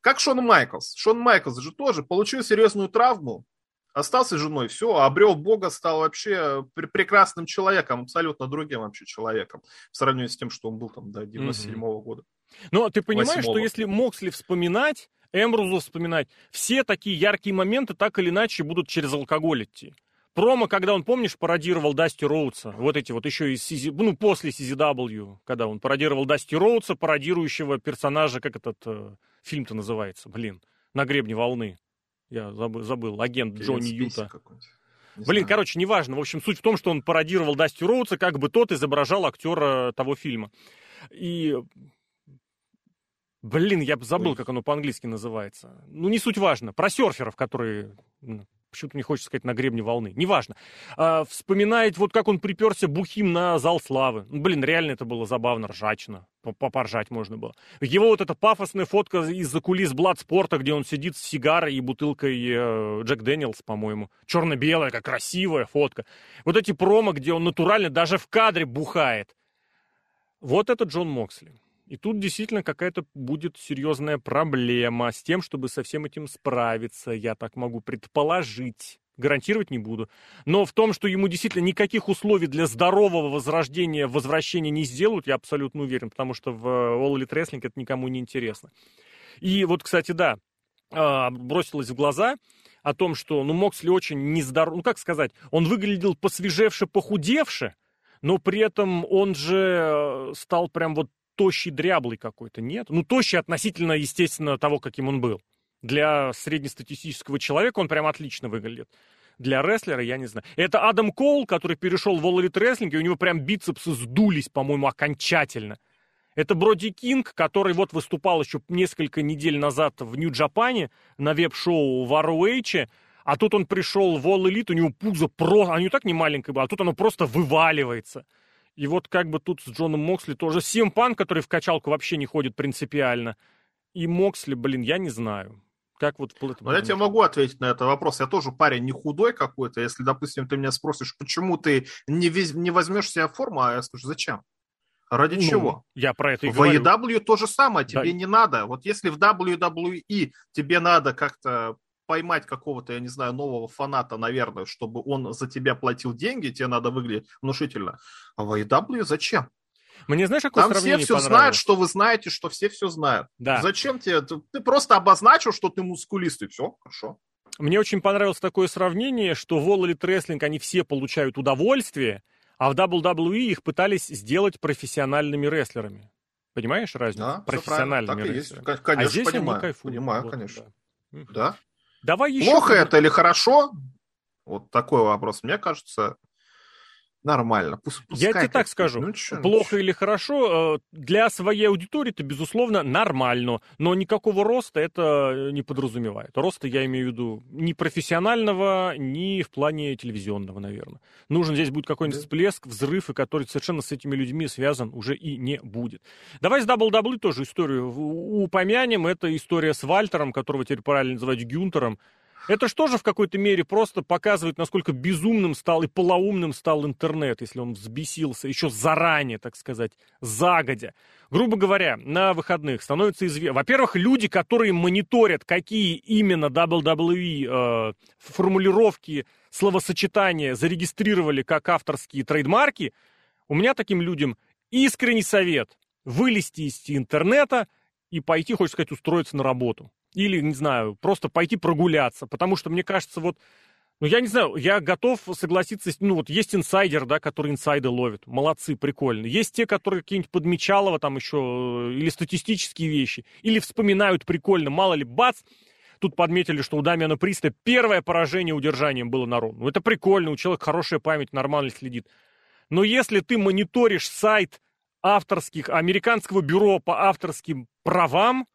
Speaker 2: Как Шон Майклс. Шон Майклс же тоже получил серьезную травму, остался женой, все, обрел Бога, стал вообще прекрасным человеком, абсолютно другим вообще человеком, в сравнении с тем, что он был там до 97 -го года.
Speaker 1: Ну, а ты понимаешь, что если Моксли вспоминать, Эмбрузу вспоминать, все такие яркие моменты так или иначе будут через алкоголь идти. Промо, когда он, помнишь, пародировал Дасти Роудса, вот эти вот еще из CZ, ну, после CZW, когда он пародировал Дасти Роудса, пародирующего персонажа, как этот э, фильм-то называется, блин, «На гребне волны». Я забыл, забыл агент Кевин Джонни Юта. Блин, знаю. короче, неважно. В общем, суть в том, что он пародировал Дасти Роудса, как бы тот изображал актера того фильма. И Блин, я забыл, Ой. как оно по-английски называется. Ну, не суть важно. Про серферов, которые почему-то не хочется сказать на гребне волны, неважно. А, вспоминает, вот как он приперся бухим на зал славы. Ну, блин, реально это было забавно, ржачно, попоржать можно было. Его вот эта пафосная фотка из-за кулис Bloodsport а, где он сидит с сигарой и бутылкой э, Jack Daniel's, по-моему. Черно-белая, как красивая фотка. Вот эти промо, где он натурально даже в кадре бухает. Вот это Джон Моксли. И тут действительно какая-то будет серьезная проблема с тем, чтобы со всем этим справиться. Я так могу предположить. Гарантировать не буду. Но в том, что ему действительно никаких условий для здорового возрождения, возвращения не сделают, я абсолютно уверен, потому что в All Elite Wrestling это никому не интересно. И вот, кстати, да, а, бросилось в глаза о том, что, ну, Моксли очень нездоров... Ну, как сказать, он выглядел посвежевше, похудевше, но при этом он же э, стал прям вот тощий, дряблый какой-то, нет? Ну, тощий относительно, естественно, того, каким он был. Для среднестатистического человека он прям отлично выглядит. Для рестлера, я не знаю. Это Адам Коул, который перешел в All Elite и у него прям бицепсы сдулись, по-моему, окончательно. Это Броди Кинг, который вот выступал еще несколько недель назад в Нью-Джапане на веб-шоу в ROH, а тут он пришел в All Elite, у него пузо просто, оно и так не маленькое было, а тут оно просто вываливается. И вот как бы тут с Джоном Моксли тоже Симпан, который в качалку вообще не ходит принципиально. И Моксли, блин, я не знаю. Как вот
Speaker 2: Но я тебе могу ответить на этот вопрос. Я тоже парень не худой какой-то. Если, допустим, ты меня спросишь, почему ты не, вез... не возьмешь себе форму, а я скажу, зачем? Ради ну, чего?
Speaker 1: Я про это и
Speaker 2: в
Speaker 1: говорю.
Speaker 2: В AEW то же самое, тебе да. не надо. Вот если в WWE тебе надо как-то поймать какого-то, я не знаю, нового фаната, наверное, чтобы он за тебя платил деньги, тебе надо выглядеть внушительно. А в AEW зачем?
Speaker 1: Мне знаешь, какое
Speaker 2: Там все все знают, что вы знаете, что все все знают. Да. Зачем тебе? Ты просто обозначил, что ты мускулист, и все, хорошо.
Speaker 1: Мне очень понравилось такое сравнение, что в All Elite Wrestling они все получают удовольствие, а в WWE их пытались сделать профессиональными рестлерами. Понимаешь разницу? Да, Профессиональными рестлерами.
Speaker 2: Конечно, а здесь понимаю. Они кайфуют. Понимаю, вот, конечно. Да. да.
Speaker 1: Давай еще...
Speaker 2: Плохо это или хорошо? Вот такой вопрос. Мне кажется, нормально.
Speaker 1: Пусть, Я тебе так скажу. Ну, что, Плохо ну, или хорошо, э, для своей аудитории это, безусловно, нормально, но никакого роста это не подразумевает. Роста я имею в виду ни профессионального, ни в плане телевизионного, наверное. Нужен здесь будет какой-нибудь да. всплеск, взрыв, и который совершенно с этими людьми связан уже и не будет. Давай с WWE тоже историю упомянем. Это история с Вальтером, которого теперь правильно называть Гюнтером. Это что же в какой-то мере просто показывает, насколько безумным стал и полоумным стал интернет, если он взбесился еще заранее, так сказать, загодя. Грубо говоря, на выходных становится известно... Во-первых, люди, которые мониторят, какие именно WWE э, формулировки, словосочетания зарегистрировали как авторские трейдмарки, у меня таким людям искренний совет вылезти из интернета и пойти, хочешь сказать, устроиться на работу. Или, не знаю, просто пойти прогуляться. Потому что, мне кажется, вот ну, я не знаю, я готов согласиться, ну, вот есть инсайдер, да, который инсайды ловит, молодцы, прикольно. Есть те, которые какие-нибудь подмечалово там еще, или статистические вещи, или вспоминают прикольно, мало ли, бац, тут подметили, что у Дамиана Приста первое поражение удержанием было на Рон. Ну, это прикольно, у человека хорошая память, нормально следит. Но если ты мониторишь сайт авторских, американского бюро по авторским правам,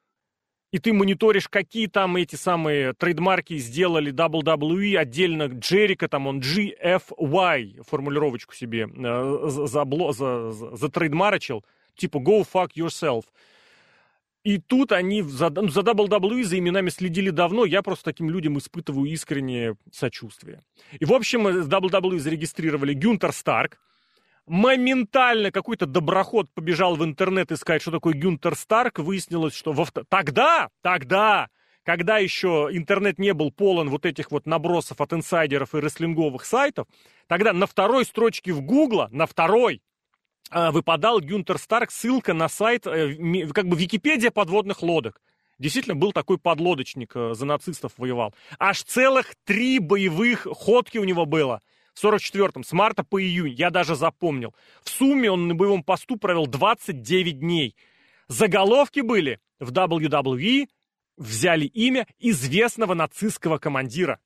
Speaker 1: и ты мониторишь, какие там эти самые трейдмарки сделали WWE, отдельно Джерика, там он GFY, формулировочку себе э, за, за, за, за трейдмарочил, типа go fuck yourself. И тут они за, ну, за WWE, за именами следили давно, я просто таким людям испытываю искреннее сочувствие. И, в общем, WWE зарегистрировали Гюнтер Старк, моментально какой-то доброход побежал в интернет искать, что такое Гюнтер Старк. Выяснилось, что во... тогда, тогда, когда еще интернет не был полон вот этих вот набросов от инсайдеров и рестлинговых сайтов, тогда на второй строчке в Гугла, на второй, э, выпадал Гюнтер Старк, ссылка на сайт, э, как бы Википедия подводных лодок. Действительно, был такой подлодочник, э, за нацистов воевал. Аж целых три боевых ходки у него было – 44-м, с марта по июнь, я даже запомнил. В сумме он на боевом посту провел 29 дней. Заголовки были в WWE взяли имя известного нацистского командира.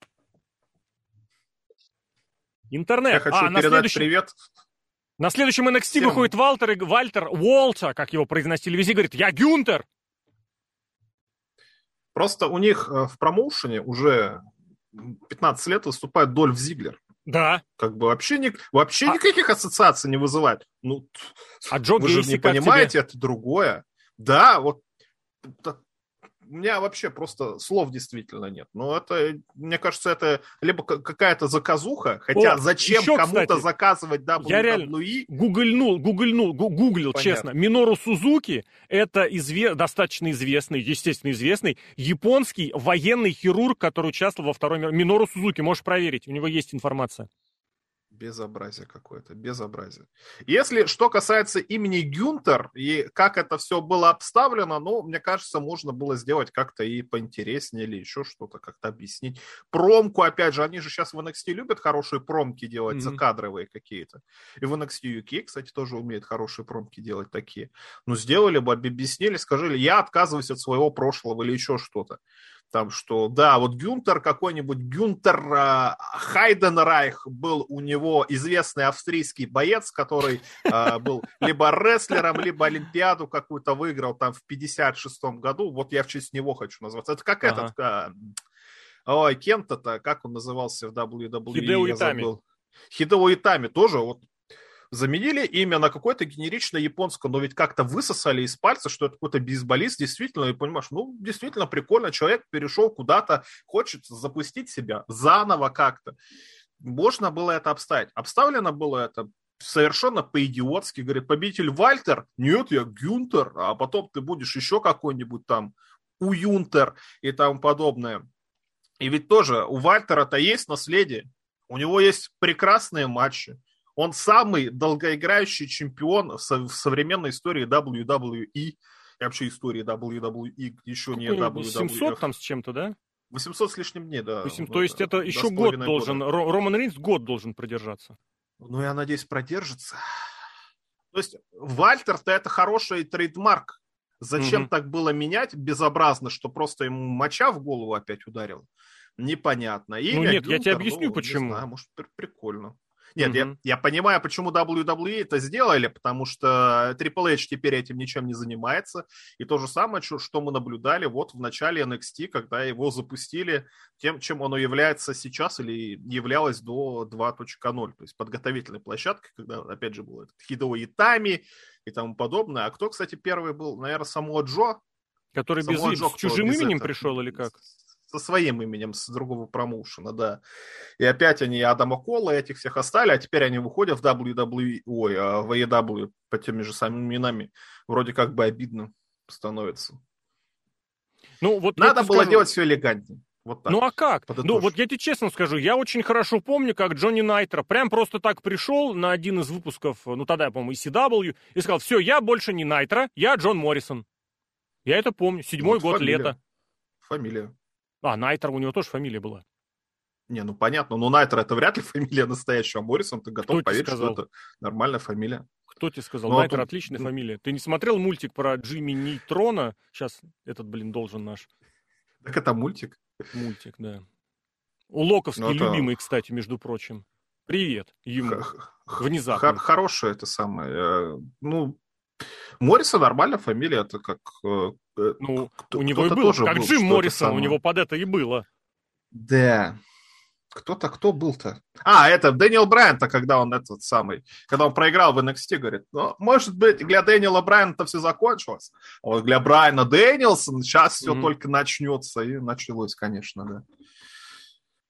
Speaker 1: Интернет.
Speaker 2: Я хочу а, передать следующем... привет.
Speaker 1: На следующем NXT Всем. выходит Валтер, и Вальтер Уолта, как его произносили везде, говорит, я Гюнтер.
Speaker 2: Просто у них э, в промоушене уже 15 лет выступает Дольф Зиглер.
Speaker 1: Да.
Speaker 2: Как бы вообще, не, вообще а... никаких ассоциаций не вызывает. Ну,
Speaker 1: а Джо
Speaker 2: вы
Speaker 1: Гейси,
Speaker 2: же не понимаете, тебе? это другое. Да, вот у меня вообще просто слов действительно нет. Но это, мне кажется, это либо какая-то заказуха, хотя О, зачем кому-то заказывать WWE?
Speaker 1: Я реально гугльнул, гугльнул, гуглил, Понятно. честно. Минору Сузуки – это изве... достаточно известный, естественно известный, японский военный хирург, который участвовал во Второй мировой... Минору Сузуки, можешь проверить, у него есть информация.
Speaker 2: Безобразие какое-то, безобразие. Если что касается имени Гюнтер и как это все было обставлено, ну, мне кажется, можно было сделать как-то и поинтереснее или еще что-то как-то объяснить. Промку, опять же, они же сейчас в NXT любят хорошие промки делать, mm-hmm. закадровые какие-то. И в NXT UK, кстати, тоже умеют хорошие промки делать такие. Ну, сделали бы, объяснили, скажили, я отказываюсь от своего прошлого или еще что-то там, что, да, вот Гюнтер какой-нибудь, Гюнтер э, Хайденрайх был у него известный австрийский боец, который э, был либо рестлером, либо Олимпиаду какую-то выиграл там в 56-м году, вот я в честь него хочу назваться. Это как ага. этот, э, ой, Кента-то, как он назывался в WWE?
Speaker 1: Хидео Итами.
Speaker 2: Хидео Итами тоже, вот заменили имя на какое-то генеричное японское, но ведь как-то высосали из пальца, что это какой-то бейсболист, действительно, и понимаешь, ну, действительно прикольно, человек перешел куда-то, хочет запустить себя заново как-то. Можно было это обставить. Обставлено было это совершенно по-идиотски. Говорит, победитель Вальтер? Нет, я Гюнтер. А потом ты будешь еще какой-нибудь там Уюнтер и тому подобное. И ведь тоже у Вальтера-то есть наследие. У него есть прекрасные матчи. Он самый долгоиграющий чемпион в современной истории WWE и вообще истории WWE, еще не WWE.
Speaker 1: 800 там с чем-то, да?
Speaker 2: 800 с лишним дней, да.
Speaker 1: 800, ну, то есть это еще год должен, года. Роман Рейнс год должен продержаться.
Speaker 2: Ну, я надеюсь, продержится. То есть Вальтер-то это хороший trademark. Зачем угу. так было менять безобразно, что просто ему моча в голову опять ударил? Непонятно.
Speaker 1: Имя ну нет, Гюнтер, я тебе объясню, ну, почему. Не
Speaker 2: знаю, может, прикольно. Нет, mm-hmm. я, я понимаю, почему WWE это сделали, потому что Triple H теперь этим ничем не занимается. И то же самое, что, что мы наблюдали вот в начале NXT, когда его запустили тем, чем оно является сейчас или являлось до 2.0, то есть подготовительной площадкой, когда, опять же, был Хидо Итами и тому подобное. А кто, кстати, первый был? Наверное, само Джо.
Speaker 1: Который без, Джо, с чужим именем это, пришел или как?
Speaker 2: Со своим именем, с другого промоушена, да. И опять они Адама Кола этих всех оставили, а теперь они выходят в WWE, ой, а в AEW по теми же самыми именами. Вроде как бы обидно становится. Ну, вот Надо было скажу... делать все элегантнее.
Speaker 1: Вот так. Ну а как? Подытожь. Ну вот я тебе честно скажу, я очень хорошо помню, как Джонни Найтро прям просто так пришел на один из выпусков, ну тогда я, по-моему, ECW, и сказал, все, я больше не Найтро, я Джон Моррисон. Я это помню, седьмой вот год фамилия. лета.
Speaker 2: Фамилия.
Speaker 1: А, Найтер, у него тоже фамилия была.
Speaker 2: Не, ну понятно, но Найтер это вряд ли фамилия настоящая, а Моррисон ты готов Кто поверить, что это нормальная фамилия.
Speaker 1: Кто тебе сказал? Ну, а Найтер тут... отличная ну... фамилия. Ты не смотрел мультик про Джимми Нейтрона? Сейчас этот, блин, должен наш.
Speaker 2: Так это мультик?
Speaker 1: Мультик, да. У Локовский ну, это... любимый, кстати, между прочим. Привет ему. Внезапно.
Speaker 2: Хорошая это самое. Э, ну, Моррисон нормальная фамилия, это как... Э,
Speaker 1: ну, у него и было, как был, Джим Моррисон, у него под это и было.
Speaker 2: Да. Кто-то, кто был-то? А, это Дэниел Брайанта, когда он этот самый, когда он проиграл в NXT, говорит, ну, может быть, для Дэниела Брайанта все закончилось, а вот для Брайана Дэнилсона сейчас все mm-hmm. только начнется, и началось, конечно, да.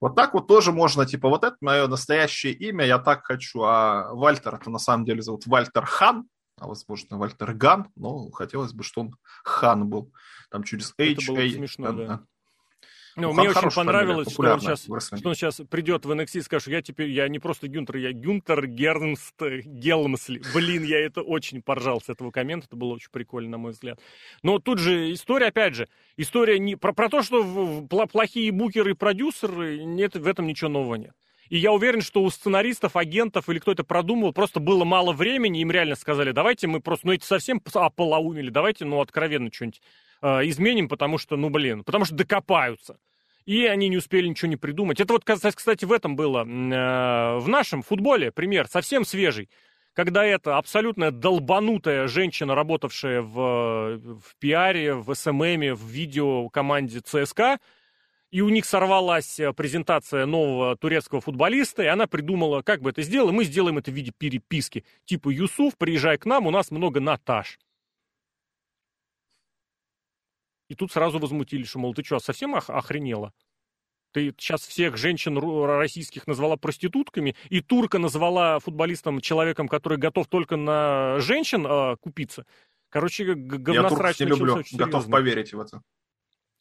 Speaker 2: Вот так вот тоже можно, типа, вот это мое настоящее имя, я так хочу, а Вальтер это на самом деле зовут Вальтер Хан, а возможно Вальтер Ган, но хотелось бы, что он Хан был. Там через H, Это было смешно,
Speaker 1: да. Ну, ну мне очень понравилось, что он, сейчас, что он сейчас придет в NXT и скажет, я теперь, я не просто Гюнтер, я Гюнтер Гернст Гелмсли. Блин, я это очень поржал с этого коммента, это было очень прикольно, на мой взгляд. Но тут же история, опять же, история не про, про то, что в, в, плохие букеры и продюсеры, нет, в этом ничего нового нет. И я уверен, что у сценаристов, агентов или кто это продумал, просто было мало времени, им реально сказали, давайте мы просто, ну это совсем ополоумели, давайте, ну, откровенно что-нибудь э, изменим, потому что, ну, блин, потому что докопаются. И они не успели ничего не придумать. Это вот, кстати, в этом было. Э, в нашем футболе пример совсем свежий. Когда эта абсолютно долбанутая женщина, работавшая в, в пиаре, в СММе, в видео команде ЦСКА, и у них сорвалась э, презентация нового турецкого футболиста, и она придумала, как бы это сделать, мы сделаем это в виде переписки. Типа, Юсуф, приезжай к нам, у нас много Наташ. И тут сразу возмутились, что, мол, ты что, совсем ох- охренела? Ты сейчас всех женщин российских назвала проститутками, и турка назвала футболистом человеком, который готов только на женщин э, купиться. Короче, говносрач
Speaker 2: Я не люблю, готов поверить в это.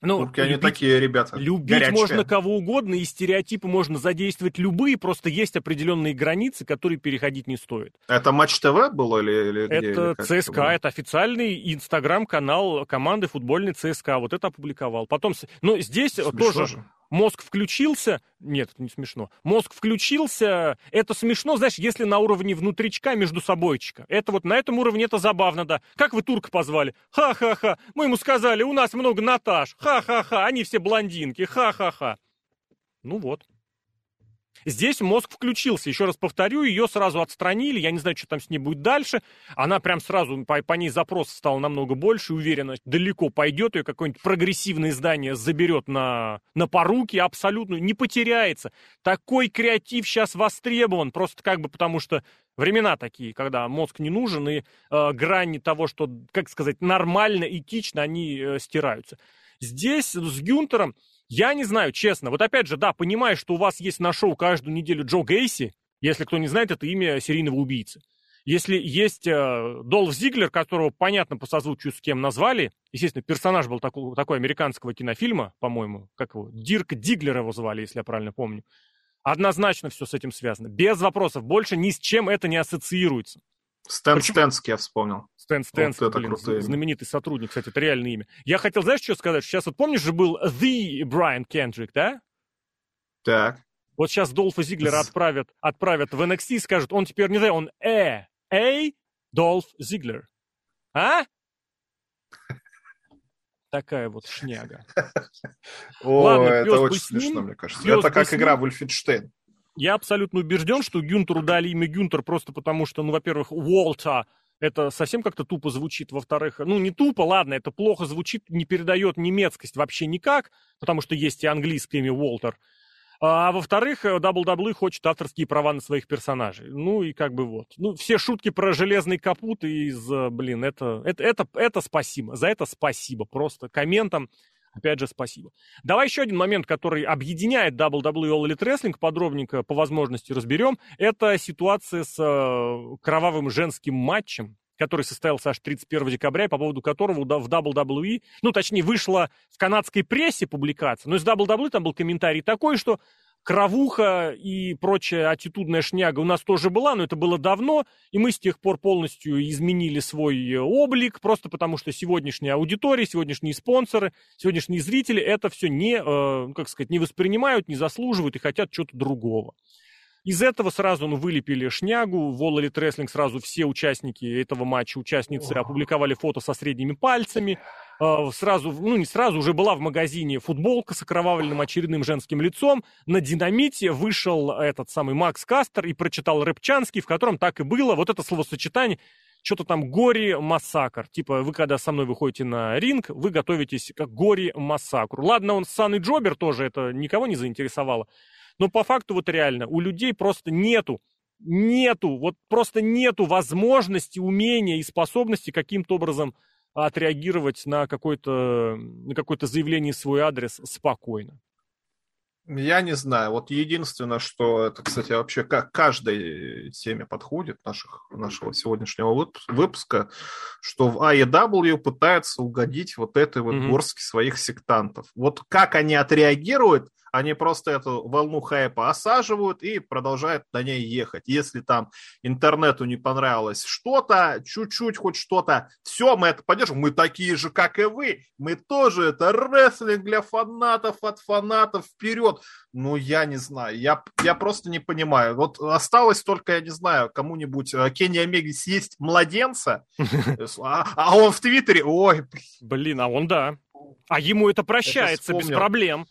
Speaker 1: Ну, Турки, любить, они такие ребята. Любить горячие. можно кого угодно, и стереотипы можно задействовать любые, просто есть определенные границы, которые переходить не стоит.
Speaker 2: Это Матч ТВ было или, или
Speaker 1: где? Это или ЦСКА, это, это официальный инстаграм-канал команды футбольной ЦСКА, вот это опубликовал. Потом, ну, здесь Смешно тоже... Же мозг включился, нет, это не смешно, мозг включился, это смешно, знаешь, если на уровне внутричка между собойчика. Это вот на этом уровне это забавно, да. Как вы турка позвали? Ха-ха-ха. Мы ему сказали, у нас много Наташ. Ха-ха-ха. Они все блондинки. Ха-ха-ха. Ну вот. Здесь мозг включился. Еще раз повторю, ее сразу отстранили. Я не знаю, что там с ней будет дальше. Она прям сразу, по, по ней запрос стал намного больше. Уверенность далеко пойдет. Ее какое-нибудь прогрессивное издание заберет на, на поруки абсолютно. Не потеряется. Такой креатив сейчас востребован. Просто как бы потому что времена такие, когда мозг не нужен, и э, грани того, что, как сказать, нормально, этично, они э, стираются. Здесь с Гюнтером я не знаю, честно. Вот опять же, да, понимаю, что у вас есть на шоу каждую неделю Джо Гейси. Если кто не знает, это имя серийного убийцы. Если есть э, Долф Зиглер, которого понятно по созвучию с кем назвали, естественно, персонаж был такой, такой американского кинофильма, по-моему, как его, Дирк Диглер его звали, если я правильно помню. Однозначно все с этим связано. Без вопросов. Больше ни с чем это не ассоциируется.
Speaker 2: Стэн? Стэнский я вспомнил.
Speaker 1: Стэн Стэнский, вот блин, знаменитый сотрудник, кстати, это реальное имя. Я хотел, знаешь, что сказать? Сейчас вот помнишь же был The Брайан Кендрик, да?
Speaker 2: Так.
Speaker 1: Вот сейчас Долфа Зиглера отправят, отправят в NXT и скажут, он теперь не знаю, он Э, Эй, Долф Зиглер. А? Такая вот шняга.
Speaker 2: О, Ладно, это очень смешно, мне кажется. Это как игра Вольфенштейн.
Speaker 1: Я абсолютно убежден, что Гюнтеру дали имя Гюнтер просто потому, что, ну, во-первых, Уолта это совсем как-то тупо звучит. Во-вторых, ну, не тупо, ладно, это плохо звучит, не передает немецкость вообще никак, потому что есть и английское имя Уолтер. А во-вторых, WWE хочет авторские права на своих персонажей. Ну и как бы вот. Ну, все шутки про железный капут из, блин, это, это, это, это спасибо. За это спасибо. Просто комментом Опять же, спасибо. Давай еще один момент, который объединяет WWE All Elite Wrestling, подробненько по возможности разберем. Это ситуация с э, кровавым женским матчем, который состоялся аж 31 декабря, по поводу которого в WWE, ну, точнее, вышла в канадской прессе публикация, но из WWE там был комментарий такой, что кровуха и прочая аттитудная шняга у нас тоже была, но это было давно, и мы с тех пор полностью изменили свой э, облик, просто потому что сегодняшняя аудитория, сегодняшние спонсоры, сегодняшние зрители это все не, э, как сказать, не воспринимают, не заслуживают и хотят чего-то другого. Из этого сразу ну, вылепили шнягу, в All Elite Wrestling сразу все участники этого матча, участницы опубликовали фото со средними пальцами, а, сразу, ну не сразу, уже была в магазине футболка с окровавленным очередным женским лицом. На динамите вышел этот самый Макс Кастер и прочитал Рэпчанский, в котором так и было. Вот это словосочетание, что-то там горе-массакр. Типа, вы когда со мной выходите на ринг, вы готовитесь к горе-массакру. Ладно, он Сан и Джобер тоже, это никого не заинтересовало. Но по факту вот реально, у людей просто нету нету, вот просто нету возможности, умения и способности каким-то образом отреагировать на какое-то на какое-то заявление в свой адрес спокойно.
Speaker 2: Я не знаю. Вот единственное, что это, кстати, вообще как каждой теме подходит наших, нашего сегодняшнего выпуска, что в AEW пытаются угодить вот этой вот mm-hmm. горстке своих сектантов. Вот как они отреагируют, они просто эту волну хайпа осаживают и продолжают на ней ехать. Если там интернету не понравилось что-то, чуть-чуть хоть что-то, все, мы это поддержим. Мы такие же, как и вы. Мы тоже это рестлинг для фанатов, от фанатов вперед. Ну, я не знаю. Я, я просто не понимаю. Вот осталось только, я не знаю, кому-нибудь э, Кенни Омеги съесть младенца, а, а он в Твиттере, ой.
Speaker 1: Блин, а он да. А ему это прощается без проблем.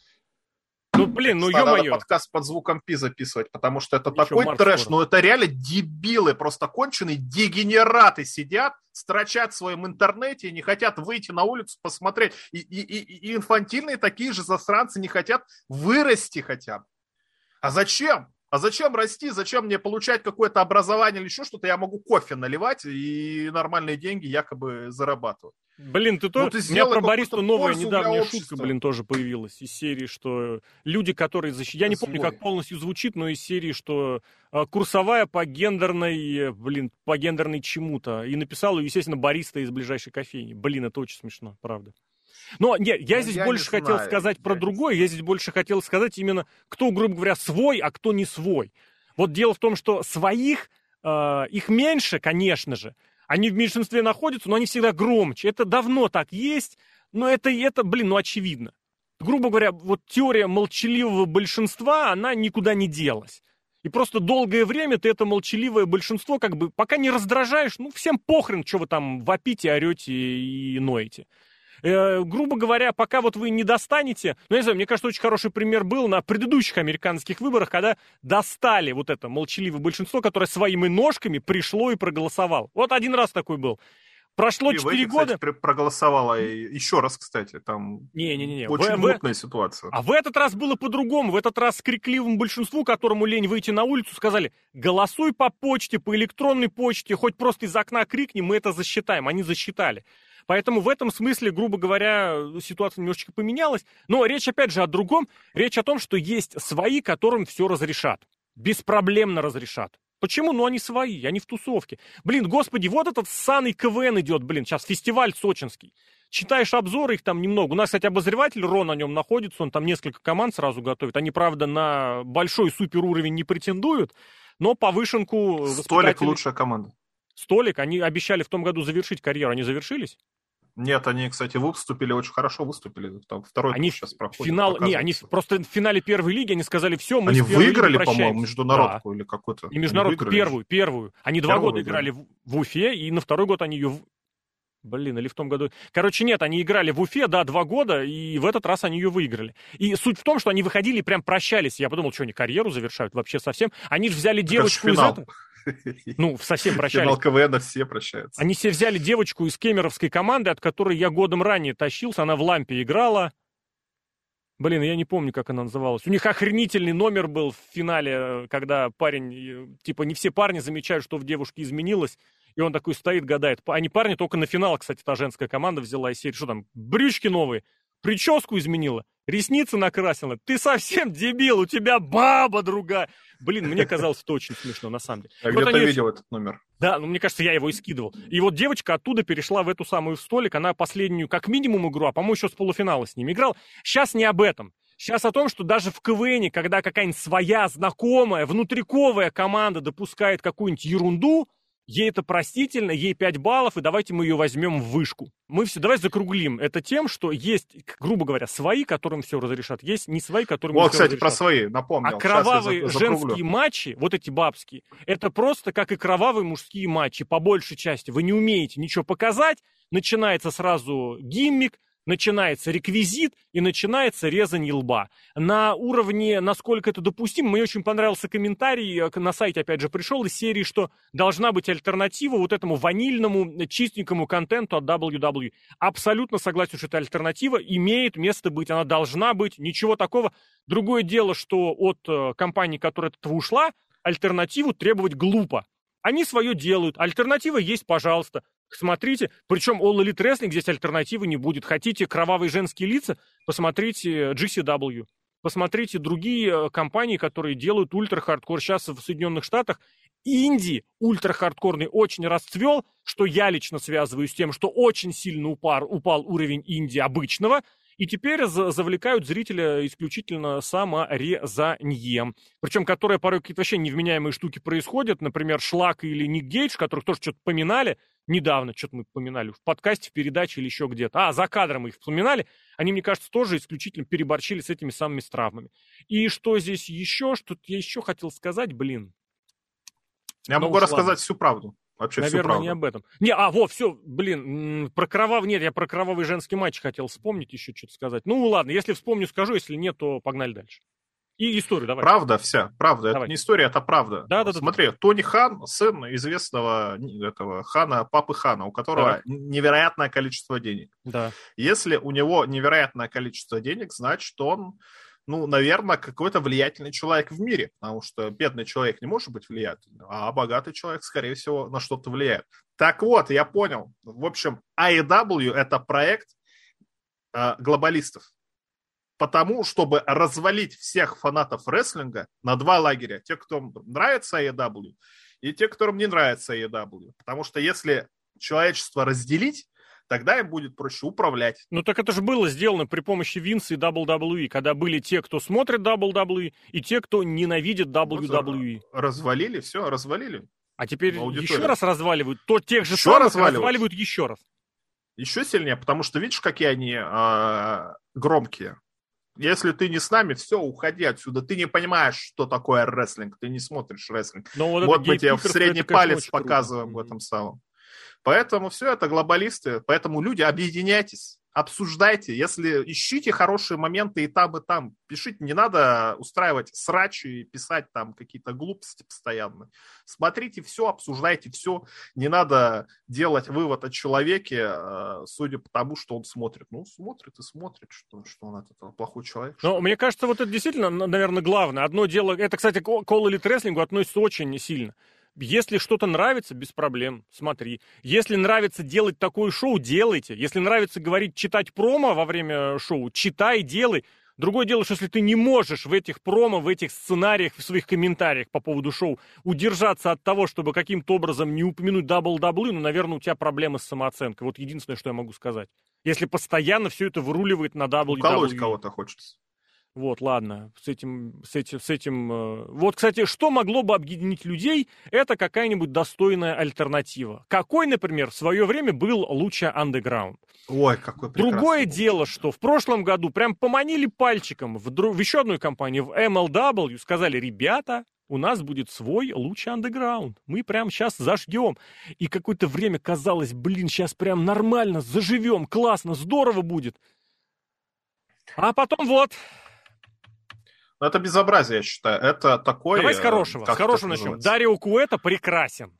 Speaker 2: Ну, блин, ну ё-моё. Подкаст под звуком пи записывать, потому что это Еще такой трэш, скоро. ну это реально дебилы, просто конченые дегенераты сидят, строчат в своем интернете и не хотят выйти на улицу посмотреть. И, и, и, и инфантильные такие же засранцы не хотят вырасти хотя бы. А зачем? А зачем расти? Зачем мне получать какое-то образование или еще что-то? Я могу кофе наливать и нормальные деньги якобы зарабатывать.
Speaker 1: Блин, ты тоже... Ну, У меня про Бориса новая недавняя шутка, блин, тоже появилась из серии, что люди, которые защищают... Я не помню, как полностью звучит, но из серии, что а, курсовая по гендерной, блин, по гендерной чему-то. И написал, естественно, Бориста из ближайшей кофейни. Блин, это очень смешно, правда. Но нет, я здесь я больше хотел знаю, сказать про другое. Я здесь больше хотел сказать именно, кто, грубо говоря, свой, а кто не свой. Вот дело в том, что своих, э, их меньше, конечно же. Они в меньшинстве находятся, но они всегда громче. Это давно так есть, но это, это блин, ну очевидно. Грубо говоря, вот теория молчаливого большинства, она никуда не делась. И просто долгое время ты это молчаливое большинство, как бы, пока не раздражаешь, ну, всем похрен, что вы там вопите, орете и ноете. Э, грубо говоря, пока вот вы не достанете, ну, я не знаю, мне кажется, очень хороший пример был на предыдущих американских выборах, когда достали вот это молчаливое большинство, которое своими ножками пришло и проголосовало. Вот один раз такой был. Прошло и 4 года.
Speaker 2: Кстати, проголосовала еще раз, кстати, там
Speaker 1: не, не, не,
Speaker 2: очень в, мутная в... ситуация.
Speaker 1: А в этот раз было по-другому. В этот раз крикливому большинству, которому лень выйти на улицу, сказали, голосуй по почте, по электронной почте, хоть просто из окна крикни, мы это засчитаем. Они засчитали. Поэтому в этом смысле, грубо говоря, ситуация немножечко поменялась. Но речь, опять же, о другом. Речь о том, что есть свои, которым все разрешат. Беспроблемно разрешат. Почему? Ну, они свои, они в тусовке. Блин, господи, вот этот ссаный КВН идет, блин, сейчас фестиваль сочинский. Читаешь обзоры, их там немного. У нас, кстати, обозреватель Рон на нем находится, он там несколько команд сразу готовит. Они, правда, на большой супер уровень не претендуют, но повышенку...
Speaker 2: Столик лучшая команда.
Speaker 1: Столик, они обещали в том году завершить карьеру, они завершились?
Speaker 2: Нет, они, кстати, выступили, очень хорошо выступили. Там второй
Speaker 1: они сейчас проходит. Финал, не, они просто в финале первой лиги они сказали, все, мы
Speaker 2: Они выиграли, по-моему, международку да. или какую-то.
Speaker 1: Не международку, первую, первую. Они два года играли в, в Уфе, и на второй год они ее... Блин, или в том году... Короче, нет, они играли в Уфе, да, два года, и в этот раз они ее выиграли. И суть в том, что они выходили и прям прощались. Я подумал, что они карьеру завершают вообще совсем. Они же взяли девочку из этого... Ну, совсем прощались. Финал
Speaker 2: КВН все прощаются.
Speaker 1: Они все взяли девочку из кемеровской команды, от которой я годом ранее тащился. Она в лампе играла. Блин, я не помню, как она называлась. У них охренительный номер был в финале, когда парень, типа, не все парни замечают, что в девушке изменилось, и он такой стоит, гадает. Они парни только на финал, кстати, та женская команда взяла из серии. Что там, брючки новые, прическу изменила, ресницы накрасила. Ты совсем дебил, у тебя баба другая. Блин, мне казалось это очень смешно, на самом деле.
Speaker 2: Я вот где-то видел этот номер.
Speaker 1: Да, ну мне кажется, я его и скидывал. И вот девочка оттуда перешла в эту самую столик, она последнюю, как минимум, игру, а по-моему, еще с полуфинала с ним играл. Сейчас не об этом. Сейчас о том, что даже в КВН, когда какая-нибудь своя, знакомая, внутриковая команда допускает какую-нибудь ерунду, ей это простительно, ей 5 баллов, и давайте мы ее возьмем в вышку. Мы все, давай закруглим это тем, что есть, грубо говоря, свои, которым все разрешат, есть не свои, которым
Speaker 2: все кстати, разрешат. про свои, напомнил.
Speaker 1: А кровавые женские матчи, вот эти бабские, это просто как и кровавые мужские матчи, по большей части. Вы не умеете ничего показать, начинается сразу гиммик, начинается реквизит и начинается резание лба. На уровне, насколько это допустимо, мне очень понравился комментарий, э, на сайте опять же пришел из серии, что должна быть альтернатива вот этому ванильному, э, чистенькому контенту от WWE. Абсолютно согласен, что эта альтернатива имеет место быть, она должна быть, ничего такого. Другое дело, что от э, компании, которая от этого ушла, альтернативу требовать глупо. Они свое делают, альтернатива есть, пожалуйста. Смотрите, причем All Elite Wrestling здесь альтернативы не будет. Хотите кровавые женские лица? Посмотрите GCW. Посмотрите другие э, компании, которые делают ультра-хардкор. Сейчас в Соединенных Штатах инди ультра-хардкорный очень расцвел, что я лично связываю с тем, что очень сильно упал, упал уровень инди обычного, и теперь завлекают зрителя исключительно саморезанием. Причем, которое порой какие-то вообще невменяемые штуки происходят. Например, Шлак или Ник Гейдж, которых тоже что-то поминали. Недавно что-то мы поминали в подкасте, в передаче или еще где-то. А, за кадром мы их вспоминали. Они, мне кажется, тоже исключительно переборчили с этими самыми травмами. И что здесь еще? Что я еще хотел сказать, блин.
Speaker 2: Я Но могу рассказать всю правду. Вообще
Speaker 1: Наверное, не об этом. Не, а, вот, все, блин, про кровав... Нет, я про кровавый женский матч хотел вспомнить, еще что-то сказать. Ну, ладно, если вспомню, скажу, если нет, то погнали дальше. И историю давай.
Speaker 2: Правда вся, правда. Давай. Это не история, это правда.
Speaker 1: Да, да,
Speaker 2: Смотри,
Speaker 1: да.
Speaker 2: Тони Хан, сын известного этого хана, папы хана, у которого да. невероятное количество денег.
Speaker 1: Да.
Speaker 2: Если у него невероятное количество денег, значит, он, ну, наверное, какой-то влиятельный человек в мире, потому что бедный человек не может быть влиятельным, а богатый человек, скорее всего, на что-то влияет. Так вот, я понял. В общем, AEW — это проект э, глобалистов потому, чтобы развалить всех фанатов рестлинга на два лагеря. Те, кто нравится AEW, и те, которым не нравится AEW. Потому что если человечество разделить, тогда им будет проще управлять.
Speaker 1: Ну так это же было сделано при помощи Винса и WWE, когда были те, кто смотрит WWE, и те, кто ненавидит WWE.
Speaker 2: Вот, развалили, все, развалили.
Speaker 1: А теперь еще раз разваливают, то тех же еще самых разваливают. разваливают еще раз.
Speaker 2: Еще сильнее, потому что видишь, какие они э, громкие. Если ты не с нами, все, уходи отсюда. Ты не понимаешь, что такое рестлинг. Ты не смотришь рестлинг. Но вот, вот мы тебе в средний это, палец показываем круто. в этом самом. Поэтому все это глобалисты. Поэтому люди, объединяйтесь обсуждайте, если ищите хорошие моменты и там, и там. Пишите, не надо устраивать срачи и писать там какие-то глупости постоянно. Смотрите все, обсуждайте все. Не надо делать вывод о человеке, э, судя по тому, что он смотрит. Ну, смотрит и смотрит, что, что он от этого плохой человек.
Speaker 1: Но мне кажется, вот это действительно, наверное, главное. Одно дело, это, кстати, к All Elite Wrestling относится очень сильно. Если что-то нравится, без проблем, смотри. Если нравится делать такое шоу, делайте. Если нравится говорить, читать промо во время шоу, читай, делай. Другое дело, что если ты не можешь в этих промо, в этих сценариях, в своих комментариях по поводу шоу удержаться от того, чтобы каким-то образом не упомянуть WWE, ну, наверное, у тебя проблемы с самооценкой. Вот единственное, что я могу сказать. Если постоянно все это выруливает на WWE.
Speaker 2: Уколоть кого-то хочется.
Speaker 1: Вот, ладно, с этим, с этим, с этим... Э, вот, кстати, что могло бы объединить людей, это какая-нибудь достойная альтернатива. Какой, например, в свое время был Луча Underground.
Speaker 2: Ой, какой
Speaker 1: Другое дело, что в прошлом году прям поманили пальчиком в, друг, в еще одной компании, в MLW, сказали, ребята, у нас будет свой лучший андеграунд. Мы прям сейчас зажгем. И какое-то время казалось, блин, сейчас прям нормально, заживем, классно, здорово будет. А потом вот,
Speaker 2: это безобразие, я считаю. Это такое...
Speaker 1: Давай с хорошего. С хорошего начнем. Дарио Куэта прекрасен.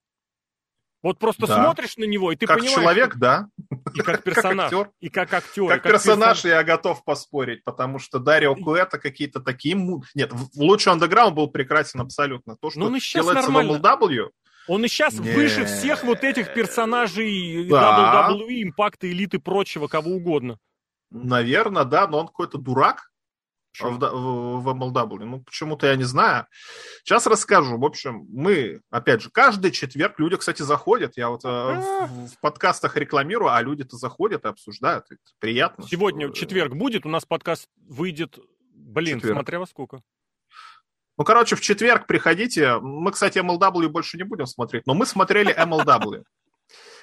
Speaker 1: Вот просто да. смотришь на него, и ты
Speaker 2: как
Speaker 1: понимаешь...
Speaker 2: Как человек, что... да.
Speaker 1: И как персонаж. как и как актер.
Speaker 2: Как, как персонаж персон... я готов поспорить, потому что Дарио Куэта какие-то такие... Нет, лучший андеграунд был прекрасен абсолютно. То, что ну, делается нормально. в MLW...
Speaker 1: Он и сейчас не... выше всех вот этих персонажей да. WWE, импакта, элиты, прочего, кого угодно.
Speaker 2: Наверное, да, но он какой-то дурак, в, в, в MLW. Ну, почему-то я не знаю. Сейчас расскажу. В общем, мы, опять же, каждый четверг люди, кстати, заходят. Я вот э, в, в подкастах рекламирую, а люди-то заходят и обсуждают. Это приятно.
Speaker 1: Сегодня что... четверг будет, у нас подкаст выйдет, блин, четверг. смотря во сколько.
Speaker 2: Ну, короче, в четверг приходите. Мы, кстати, MLW больше не будем смотреть, но мы смотрели MLW.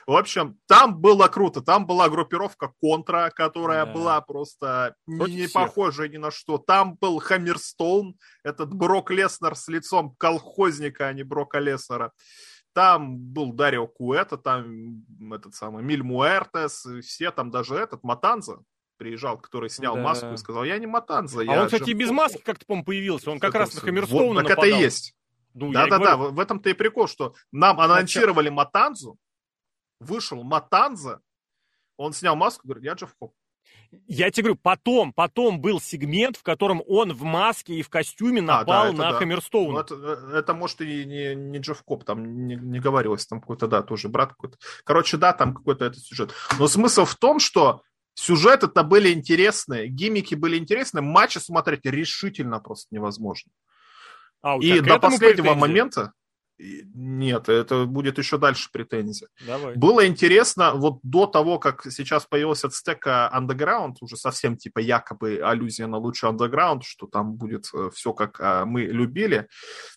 Speaker 2: В общем, там было круто. Там была группировка Контра, которая да. была просто Против не всех. похожа ни на что. Там был Хаммерстоун, этот Брок Леснер с лицом колхозника, а не Брока Леснера. Там был Дарио Куэта, там этот самый Миль Муэртес, все там даже этот Матанза приезжал, который снял да. маску и сказал, я не Матанза. А
Speaker 1: я он, кстати, без маски как-то, по-моему, появился. Он как это, раз на Хаммерстоуна вот,
Speaker 2: Так нападал. это и есть. Ну, Да-да-да, в этом-то и прикол, что нам анонсировали Матанзу, вышел Матанза, он снял маску, говорит, я Джефф Кобб.
Speaker 1: Я тебе говорю, потом, потом был сегмент, в котором он в маске и в костюме напал а, да, на да. Хаммерстоуна. Ну,
Speaker 2: это, э, это, может, и не, не Джефф Кобб, там не, не говорилось, там какой-то, да, тоже брат какой-то. Короче, да, там какой-то этот сюжет. Но смысл в том, что сюжеты-то были интересные, гиммики были интересные, матчи смотреть решительно просто невозможно. А, и до последнего претензии? момента... Нет, это будет еще дальше претензия.
Speaker 1: Давай.
Speaker 2: Было интересно, вот до того, как сейчас появился Azteca Underground, уже совсем типа якобы аллюзия на Lucha Underground, что там будет э, все как а, мы любили.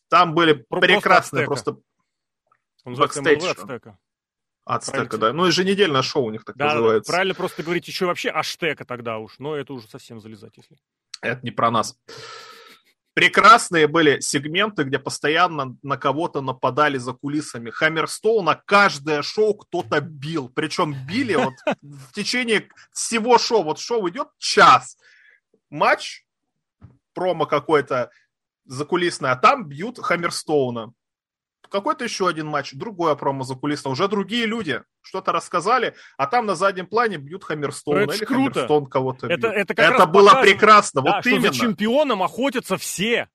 Speaker 2: Там были Про прекрасные просто...
Speaker 1: Он backstage. Azteca.
Speaker 2: Ацтека, да. Ну, еженедельное шоу у них так да, называется.
Speaker 1: Правильно просто говорить еще вообще Аштека тогда уж, но это уже совсем залезать, если...
Speaker 2: Это не про нас. Прекрасные были сегменты, где постоянно на кого-то нападали за кулисами. Хаммерстоуна каждое шоу кто-то бил. Причем били вот в течение всего шоу. Вот шоу идет час. Матч, промо какой-то закулисный, а там бьют Хаммерстоуна какой-то еще один матч, другое промо за кулисное, уже другие люди что-то рассказали, а там на заднем плане бьют Хаммерстоуна
Speaker 1: это
Speaker 2: или
Speaker 1: круто.
Speaker 2: Хаммерстоун кого-то
Speaker 1: бьет. Это,
Speaker 2: это, это было покажет, прекрасно,
Speaker 1: да,
Speaker 2: вот
Speaker 1: что
Speaker 2: именно.
Speaker 1: за чемпионом охотятся все.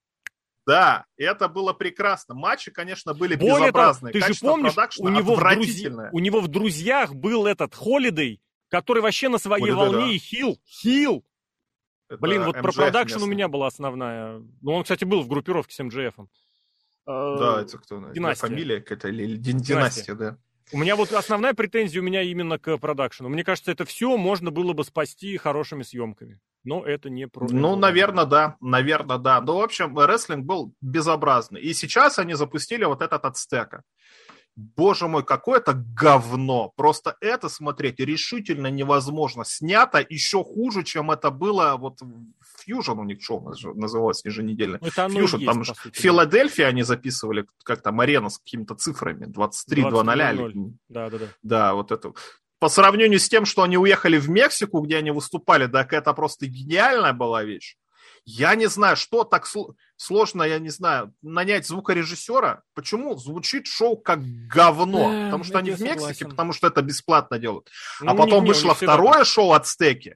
Speaker 2: Да, это было прекрасно. Матчи, конечно, были
Speaker 1: Более
Speaker 2: безобразные.
Speaker 1: Того, ты же помнишь, у него, в друз... у него в друзьях был этот Холидей, который вообще на своей Холидей, волне да. и хил. Хил. Это Блин, вот MJF про продакшн у меня была основная. Ну, он, кстати, был в группировке с МДФ.
Speaker 2: Да, это кто? Династия. Фамилия какая-то или династия, династия, да.
Speaker 1: У меня вот основная претензия у меня именно к продакшену. Мне кажется, это все можно было бы спасти хорошими съемками. Но это не про...
Speaker 2: Ну, наверное, да. Наверное, да. Ну, в общем, рестлинг был безобразный. И сейчас они запустили вот этот ацтека боже мой, какое это говно. Просто это смотреть решительно невозможно. Снято еще хуже, чем это было вот Fusion у них что называлось еженедельно.
Speaker 1: Ну, Fusion, есть, там
Speaker 2: сути, Филадельфия они записывали как там арена с какими-то цифрами 23-2-0.
Speaker 1: Да, да, да.
Speaker 2: Да, вот это. По сравнению с тем, что они уехали в Мексику, где они выступали, так это просто гениальная была вещь. Я не знаю, что так сложно, я не знаю, нанять звукорежиссера. Почему звучит шоу как говно? Потому что они в Мексике, согласен. потому что это бесплатно делают. А ну, а потом не, вышло не второе шоу от Стеки.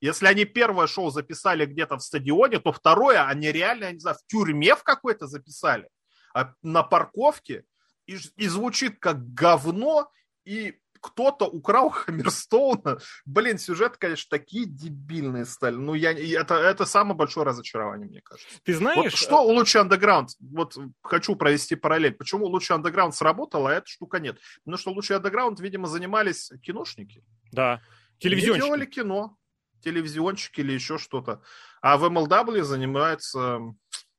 Speaker 2: Если они первое шоу записали где-то в стадионе, то второе они реально, я не знаю, в тюрьме в какой-то записали, а на парковке, и, и звучит как говно, и кто-то украл Хаммерстоуна. Блин, сюжет, конечно, такие дебильные стали. Ну, я, это, это самое большое разочарование, мне кажется.
Speaker 1: Ты знаешь... Вот
Speaker 2: что у Лучи Underground? Вот хочу провести параллель. Почему Лучи Underground сработала, а эта штука нет? Потому что Лучи Underground, видимо, занимались киношники.
Speaker 1: Да, телевизионщики.
Speaker 2: Они делали кино, телевизионщики или еще что-то. А в MLW занимаются...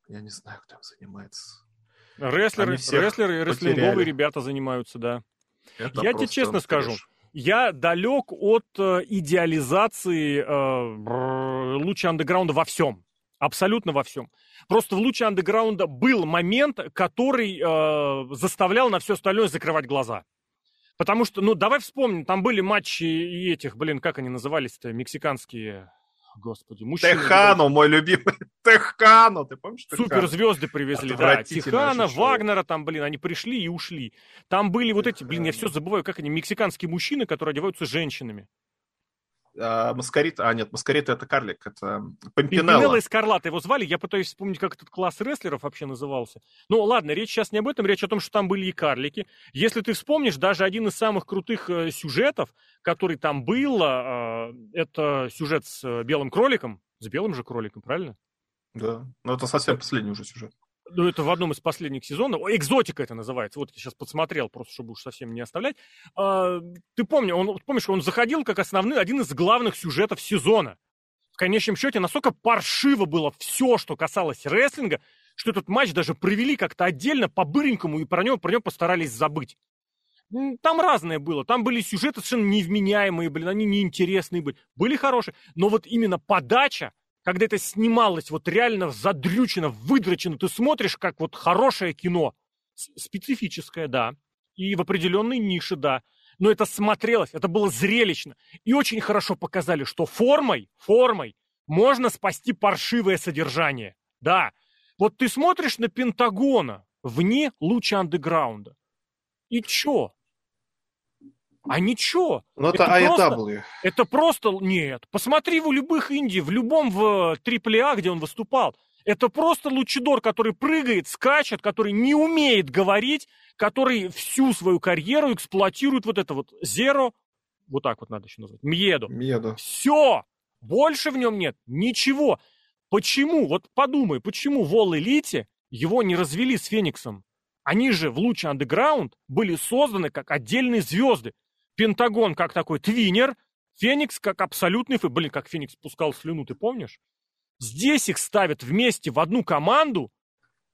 Speaker 2: Я не знаю, кто там занимается.
Speaker 1: Рестлеры, рестлеры, рестлинговые ребята занимаются, да. Это я тебе честно скажу, я далек от э, идеализации э, луча андеграунда во всем. Абсолютно во всем. Просто в луче андеграунда был момент, который э, заставлял на все остальное закрывать глаза. Потому что, ну, давай вспомним, там были матчи и этих, блин, как они назывались-то, мексиканские Господи,
Speaker 2: мужчина. Техану, мой любимый. Техану, ты помнишь?
Speaker 1: Суперзвезды привезли, да. Техана, Вагнера там, блин, они пришли и ушли. Там были вот эти, блин, я все забываю, как они, мексиканские мужчины, которые одеваются женщинами
Speaker 2: а, Маскарит, а нет, Маскарит это карлик, это
Speaker 1: Пимпинелла. Пимпинелла и Скарлатта его звали, я пытаюсь вспомнить, как этот класс рестлеров вообще назывался. Ну ладно, речь сейчас не об этом, речь о том, что там были и карлики. Если ты вспомнишь, даже один из самых крутых э, сюжетов, который там был, э, это сюжет с э, белым кроликом, с белым же кроликом, правильно?
Speaker 2: Да, но это совсем последний уже сюжет
Speaker 1: ну, это в одном из последних сезонов, экзотика это называется, вот я сейчас подсмотрел, просто чтобы уж совсем не оставлять. А, ты помни, он, помнишь, он заходил как основной, один из главных сюжетов сезона. В конечном счете, настолько паршиво было все, что касалось рестлинга, что этот матч даже провели как-то отдельно, по-быренькому, и про него, про него постарались забыть. Там разное было. Там были сюжеты совершенно невменяемые, блин, они неинтересные были. Были хорошие. Но вот именно подача, когда это снималось вот реально задрючено, выдрочено, ты смотришь, как вот хорошее кино, специфическое, да, и в определенной нише, да, но это смотрелось, это было зрелищно. И очень хорошо показали, что формой, формой можно спасти паршивое содержание. Да, вот ты смотришь на Пентагона вне луча андеграунда. И чё? А ничего.
Speaker 2: Ну это, это
Speaker 1: просто, AEW. Это просто... Нет. Посмотри в любых инди, в любом в AAA, где он выступал. Это просто лучидор, который прыгает, скачет, который не умеет говорить, который всю свою карьеру эксплуатирует вот это вот Зеро, вот так вот надо еще назвать, Мьеду.
Speaker 2: Мьеду.
Speaker 1: Все. Больше в нем нет ничего. Почему? Вот подумай, почему в All Elite его не развели с Фениксом? Они же в луче андеграунд были созданы как отдельные звезды. Пентагон как такой твинер, Феникс как абсолютный... Блин, как Феникс пускал слюну, ты помнишь? Здесь их ставят вместе в одну команду,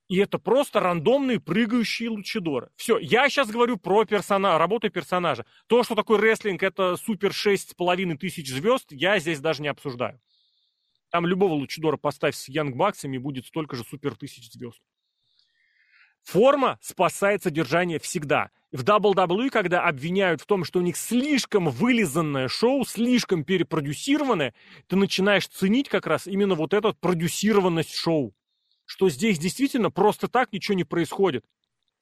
Speaker 1: и это просто рандомные прыгающие лучидоры. Все, я сейчас говорю про персона, работу персонажа. То, что такое рестлинг, это супер шесть с половиной тысяч звезд, я здесь даже не обсуждаю. Там любого Лучидора поставь с Янг Баксами, будет столько же супер тысяч звезд. Форма спасает содержание всегда. В WWE, когда обвиняют в том, что у них слишком вылизанное шоу, слишком перепродюсированное, ты начинаешь ценить как раз именно вот эту продюсированность шоу. Что здесь действительно просто так ничего не происходит.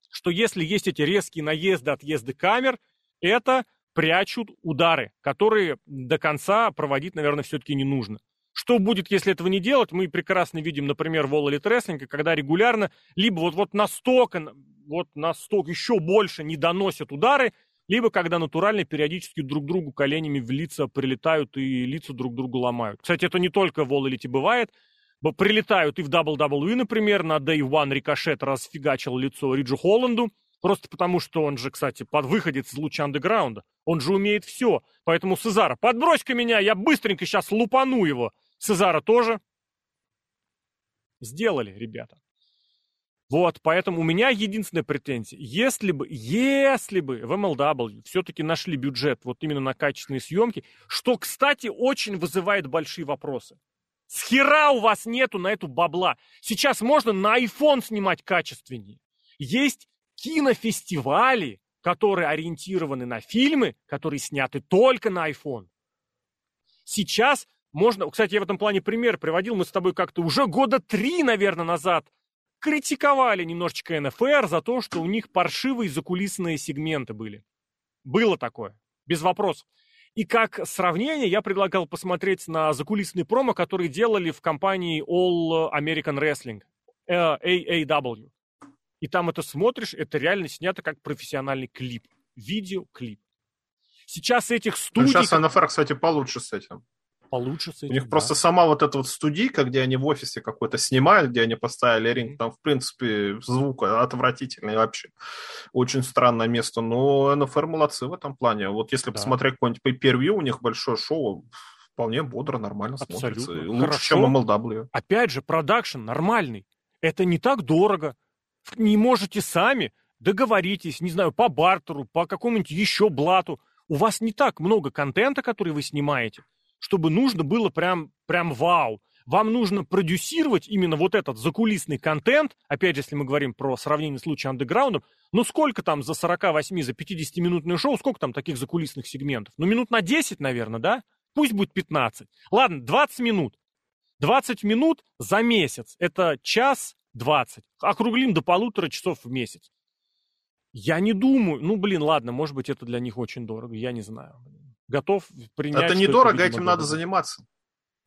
Speaker 1: Что если есть эти резкие наезды, отъезды камер, это прячут удары, которые до конца проводить, наверное, все-таки не нужно. Что будет, если этого не делать, мы прекрасно видим, например, в All когда регулярно либо вот, вот настолько, вот настолько еще больше не доносят удары, либо когда натурально периодически друг другу коленями в лица прилетают и лица друг другу ломают. Кстати, это не только в Elite бывает. Прилетают и в WWE, например, на Day One Рикошет расфигачил лицо Риджу Холланду, просто потому что он же, кстати, под выходец из луча андеграунда. Он же умеет все. Поэтому, Сезара, подбрось-ка меня, я быстренько сейчас лупану его. Цезара тоже сделали, ребята. Вот, поэтому у меня единственная претензия. Если бы, если бы в MLW все-таки нашли бюджет вот именно на качественные съемки, что, кстати, очень вызывает большие вопросы. С хера у вас нету на эту бабла. Сейчас можно на iPhone снимать качественнее. Есть кинофестивали, которые ориентированы на фильмы, которые сняты только на iPhone. Сейчас можно, кстати, я в этом плане пример приводил, мы с тобой как-то уже года три, наверное, назад критиковали немножечко НФР за то, что у них паршивые закулисные сегменты были. Было такое, без вопросов. И как сравнение я предлагал посмотреть на закулисные промо, которые делали в компании All American Wrestling, э, AAW. И там это смотришь, это реально снято как профессиональный клип, видеоклип. Сейчас этих студий...
Speaker 2: Ну, сейчас НФР, кстати, получше с этим
Speaker 1: получше с этим.
Speaker 2: У них да. просто сама вот эта вот студийка, где они в офисе какой-то снимают, где они поставили ринг, там, в принципе, звук отвратительный вообще. Очень странное место. Но НФР молодцы в этом плане. Вот если да. посмотреть какой-нибудь pay у них большое шоу, вполне бодро, нормально Абсолютно. смотрится. Лучше, Хорошо. чем MLW.
Speaker 1: Опять же, продакшн нормальный. Это не так дорого. Не можете сами, договоритесь, не знаю, по бартеру, по какому-нибудь еще блату. У вас не так много контента, который вы снимаете чтобы нужно было прям, прям вау. Вам нужно продюсировать именно вот этот закулисный контент, опять же, если мы говорим про сравнение с лучшим андеграундом, ну сколько там за 48, за 50-минутное шоу, сколько там таких закулисных сегментов? Ну минут на 10, наверное, да? Пусть будет 15. Ладно, 20 минут. 20 минут за месяц. Это час 20. Округлим до полутора часов в месяц. Я не думаю, ну блин, ладно, может быть это для них очень дорого, я не знаю готов принять...
Speaker 2: Это недорого, это, этим надо заниматься.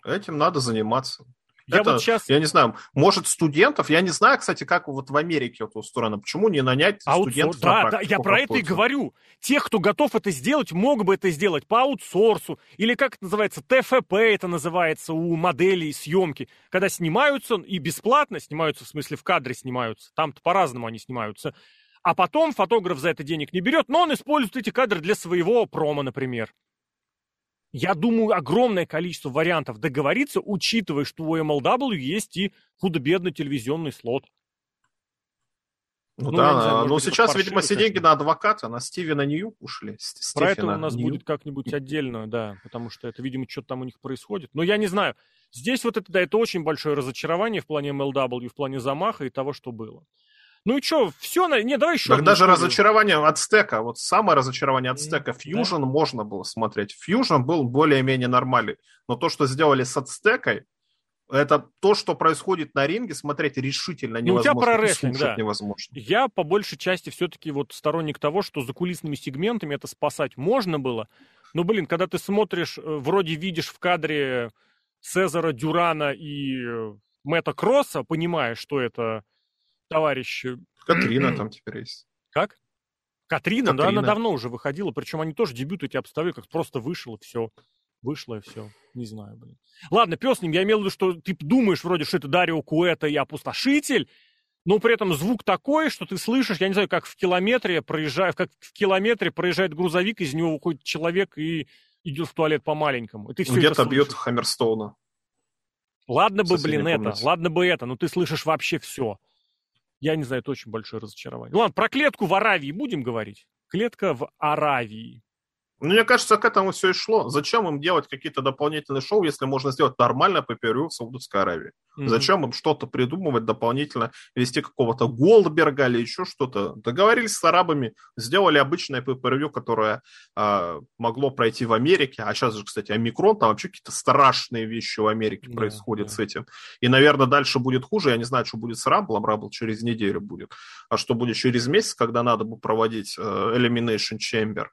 Speaker 2: Этим надо заниматься. Я это, вот сейчас... Я не знаю, может, студентов, я не знаю, кстати, как вот в Америке это устроено, почему не нанять Аутсор... студентов
Speaker 1: Да, да, я про это и говорю. Тех, кто готов это сделать, мог бы это сделать по аутсорсу, или как это называется, ТФП это называется у моделей съемки, когда снимаются и бесплатно снимаются, в смысле в кадре снимаются, там-то по-разному они снимаются, а потом фотограф за это денег не берет, но он использует эти кадры для своего промо, например. Я думаю, огромное количество вариантов договориться, учитывая, что у MLW есть и худо-бедно телевизионный слот.
Speaker 2: Ну, ну да, знаю, но сейчас, видимо, все деньги на адвоката, на Стивена Нью ушли.
Speaker 1: Про это у нас Нью. будет как-нибудь отдельно, да, потому что это, видимо, что-то там у них происходит. Но я не знаю. Здесь вот это, да, это очень большое разочарование в плане MLW, в плане замаха и того, что было. Ну и что, все, не, давай еще.
Speaker 2: Так даже историю. разочарование от стека, вот самое разочарование от стека, Fusion да. можно было смотреть. Fusion был более-менее нормальный, но то, что сделали с отстекой, это то, что происходит на ринге, смотреть решительно невозможно. Ну, у тебя про рестлинг, да. невозможно.
Speaker 1: Я по большей части все-таки вот сторонник того, что за кулисными сегментами это спасать можно было. Но, блин, когда ты смотришь, э, вроде видишь в кадре Цезара Дюрана и э, Мэтта Кросса, понимаешь, что это товарищ...
Speaker 2: Катрина там теперь есть.
Speaker 1: Как? Катрина, Катрина, да, она давно уже выходила, причем они тоже дебют эти обставили, как просто вышло, все. Вышло и все. Не знаю, блин. Ладно, пес с ним, я имел в виду, что ты думаешь вроде, что это Дарио Куэта и опустошитель, но при этом звук такой, что ты слышишь, я не знаю, как в километре проезжает, как в километре проезжает грузовик, из него выходит человек и идет в туалет по-маленькому.
Speaker 2: Где-то бьет Хаммерстоуна.
Speaker 1: Ладно бы, блин, это, ладно бы это, но ты слышишь вообще все. Я не знаю, это очень большое разочарование. Ну ладно, про клетку в Аравии будем говорить? Клетка в Аравии.
Speaker 2: Ну, мне кажется, к этому все и шло. Зачем им делать какие-то дополнительные шоу, если можно сделать нормально по в Саудовской Аравии? Mm-hmm. Зачем им что-то придумывать дополнительно, вести какого-то Голдберга или еще что-то? Договорились с арабами, сделали обычное pay которое э, могло пройти в Америке. А сейчас же, кстати, омикрон, там вообще какие-то страшные вещи в Америке yeah, происходят yeah. с этим. И, наверное, дальше будет хуже. Я не знаю, что будет с Рамблом. Рамбл через неделю будет. А что будет через месяц, когда надо будет проводить э, Elimination Chamber?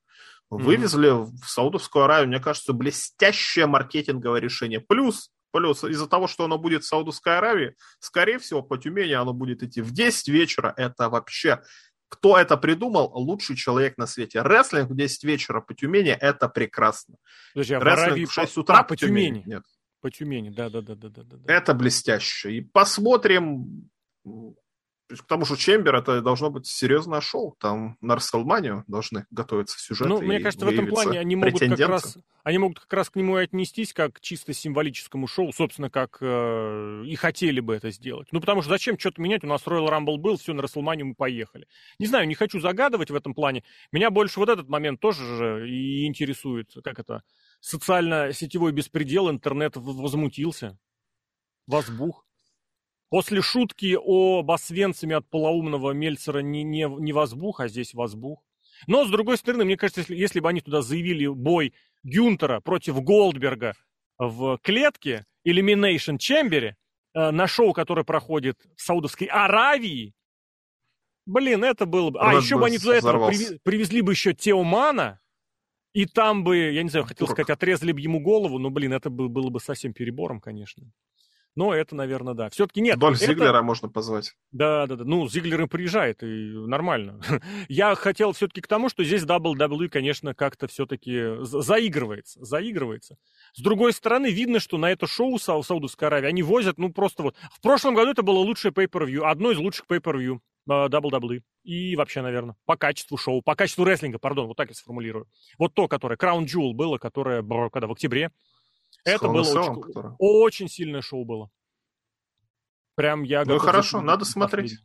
Speaker 2: Вывезли mm-hmm. в Саудовскую Аравию, мне кажется, блестящее маркетинговое решение. Плюс, плюс из-за того, что оно будет в Саудовской Аравии, скорее всего, по Тюмени оно будет идти в 10 вечера. Это вообще кто это придумал, лучший человек на свете. Рестлинг в 10 вечера по Тюмени – это прекрасно.
Speaker 1: Подожди, а Рестлинг Аравии в 6 утра а, по, по Тюмени? Тюмени? Нет. По Тюмени, да-да-да.
Speaker 2: Это блестяще. И посмотрим, потому что Чембер это должно быть серьезное шоу. Там на Расселманию должны готовиться сюжеты.
Speaker 1: Ну, мне кажется, в этом плане они могут как раз они могут как раз к нему и отнестись как чисто символическому шоу, собственно, как э, и хотели бы это сделать. Ну, потому что зачем что-то менять? У нас Royal Rumble был, все, на Расселманию мы поехали. Не знаю, не хочу загадывать в этом плане. Меня больше вот этот момент тоже же и интересует, как это, социально-сетевой беспредел, интернет возмутился, возбух. После шутки о Освенциме от полоумного Мельцера не, не, не возбух, а здесь возбух. Но, с другой стороны, мне кажется, если, если бы они туда заявили бой Гюнтера против Голдберга в клетке, Elimination Chamber, э, на шоу, которое проходит в Саудовской Аравии, блин, это было бы... А, еще бы они туда этого привезли, привезли бы еще Теомана, и там бы, я не знаю, хотел сказать, отрезали бы ему голову, но, блин, это было бы совсем перебором, конечно. Но это, наверное, да. Все-таки нет.
Speaker 2: Дольф это... Зиглера можно позвать.
Speaker 1: Да, да, да. Ну, Зиглер приезжает, и нормально. Я хотел все-таки к тому, что здесь WWE, конечно, как-то все-таки заигрывается. Заигрывается. С другой стороны, видно, что на это шоу Сау Саудовской Аравии они возят, ну, просто вот... В прошлом году это было лучшее pay-per-view, одно из лучших pay-per-view. WWE. И вообще, наверное, по качеству шоу, по качеству рестлинга, пардон, вот так я сформулирую. Вот то, которое Crown Jewel было, которое, когда в октябре, это было очень, очень сильное шоу было. Прям я
Speaker 2: Ну хорошо, надо смотреть.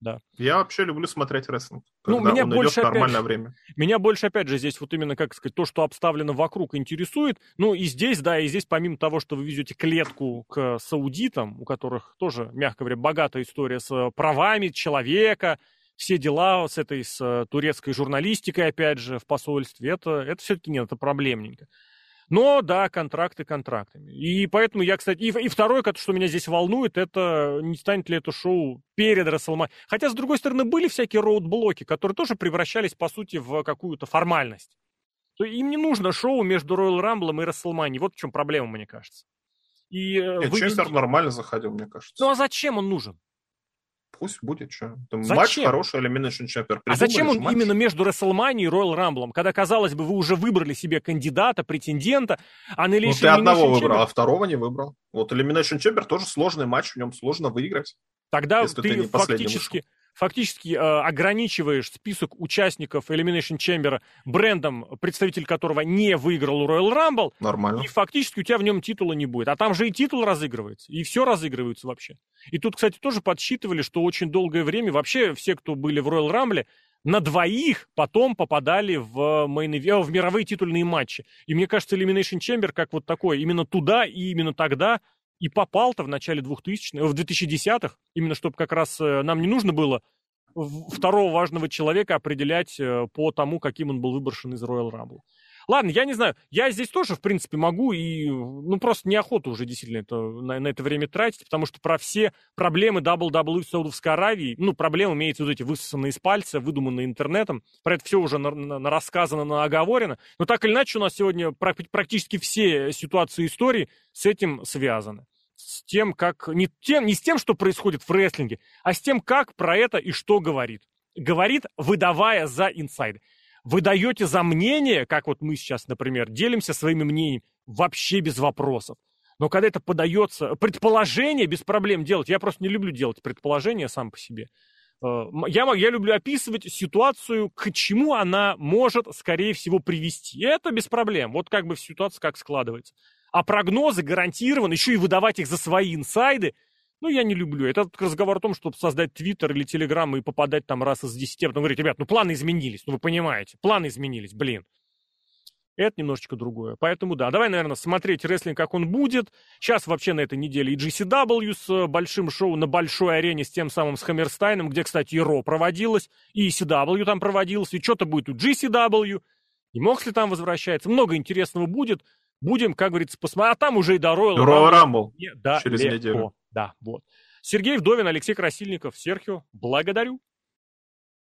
Speaker 1: Да.
Speaker 2: Я вообще люблю смотреть рестлинг. Ну, меня больше опять, нормальное время.
Speaker 1: Меня больше, опять же, здесь вот именно, как сказать, то, что обставлено вокруг, интересует. Ну, и здесь, да, и здесь, помимо того, что вы везете клетку к саудитам, у которых тоже, мягко говоря, богатая история с правами человека, все дела с этой с турецкой журналистикой, опять же, в посольстве, это, это все-таки нет, это проблемненько. Но да, контракты контрактами. И поэтому я, кстати, и, и второе, что меня здесь волнует, это не станет ли это шоу перед Расселмани. Хотя, с другой стороны, были всякие роудблоки, которые тоже превращались, по сути, в какую-то формальность. То им не нужно шоу между Роyal Рамблом и Расселмани. Вот в чем проблема, мне кажется.
Speaker 2: И, э, Нет, вы... Честер нормально заходил, мне кажется.
Speaker 1: Ну а зачем он нужен?
Speaker 2: Пусть будет, что. Матч хороший, Elimination Chamber.
Speaker 1: А зачем он матч? именно между WrestleMania и Royal Rumble? Когда, казалось бы, вы уже выбрали себе кандидата, претендента, а на
Speaker 2: Ну, ты одного Chamber... выбрал, а второго не выбрал. Вот Elimination Chamber тоже сложный матч, в нем сложно выиграть.
Speaker 1: Тогда ты, ты фактически... Вышел фактически э, ограничиваешь список участников Elimination Chamber брендом, представитель которого не выиграл Royal Rumble.
Speaker 2: Нормально.
Speaker 1: И фактически у тебя в нем титула не будет. А там же и титул разыгрывается, и все разыгрывается вообще. И тут, кстати, тоже подсчитывали, что очень долгое время вообще все, кто были в Royal Rumble, на двоих потом попадали в, мейн в мировые титульные матчи. И мне кажется, Elimination Chamber как вот такой, именно туда и именно тогда и попал-то в начале 2000-х, в 2010-х, именно чтобы как раз э, нам не нужно было второго важного человека определять э, по тому, каким он был выброшен из Royal Rumble. Ладно, я не знаю, я здесь тоже, в принципе, могу, и, ну, просто неохота уже действительно это, на, на это время тратить, потому что про все проблемы WWE в Саудовской Аравии, ну, проблемы имеются вот эти высосанные из пальца, выдуманные интернетом, про это все уже на, на, на рассказано, на оговорено, но так или иначе у нас сегодня практически все ситуации истории с этим связаны с тем, как... Не, тем, не с тем, что происходит в рестлинге, а с тем, как про это и что говорит. Говорит, выдавая за инсайды. Вы даете за мнение, как вот мы сейчас, например, делимся своими мнениями, вообще без вопросов. Но когда это подается, предположение без проблем делать, я просто не люблю делать предположения сам по себе. Э, я, я люблю описывать ситуацию, к чему она может, скорее всего, привести. И это без проблем. Вот как бы ситуация как складывается. А прогнозы гарантированы, еще и выдавать их за свои инсайды, ну, я не люблю. Это разговор о том, чтобы создать Твиттер или Телеграм и попадать там раз из десяти, а потом говорить, ребят, ну, планы изменились, ну, вы понимаете, планы изменились, блин. Это немножечко другое. Поэтому да, давай, наверное, смотреть рестлинг, как он будет. Сейчас вообще на этой неделе и GCW с э, большим шоу на большой арене с тем самым с Хаммерстайном, где, кстати, и Ро проводилось, и CW там проводилось, и что-то будет у GCW, и Моксли там возвращается. Много интересного будет. Будем, как говорится, посмотреть. А там уже и до Royal
Speaker 2: Royal Rumble.
Speaker 1: Да, через легко. неделю. Да, вот. Сергей Вдовин, Алексей Красильников, Серхио, благодарю.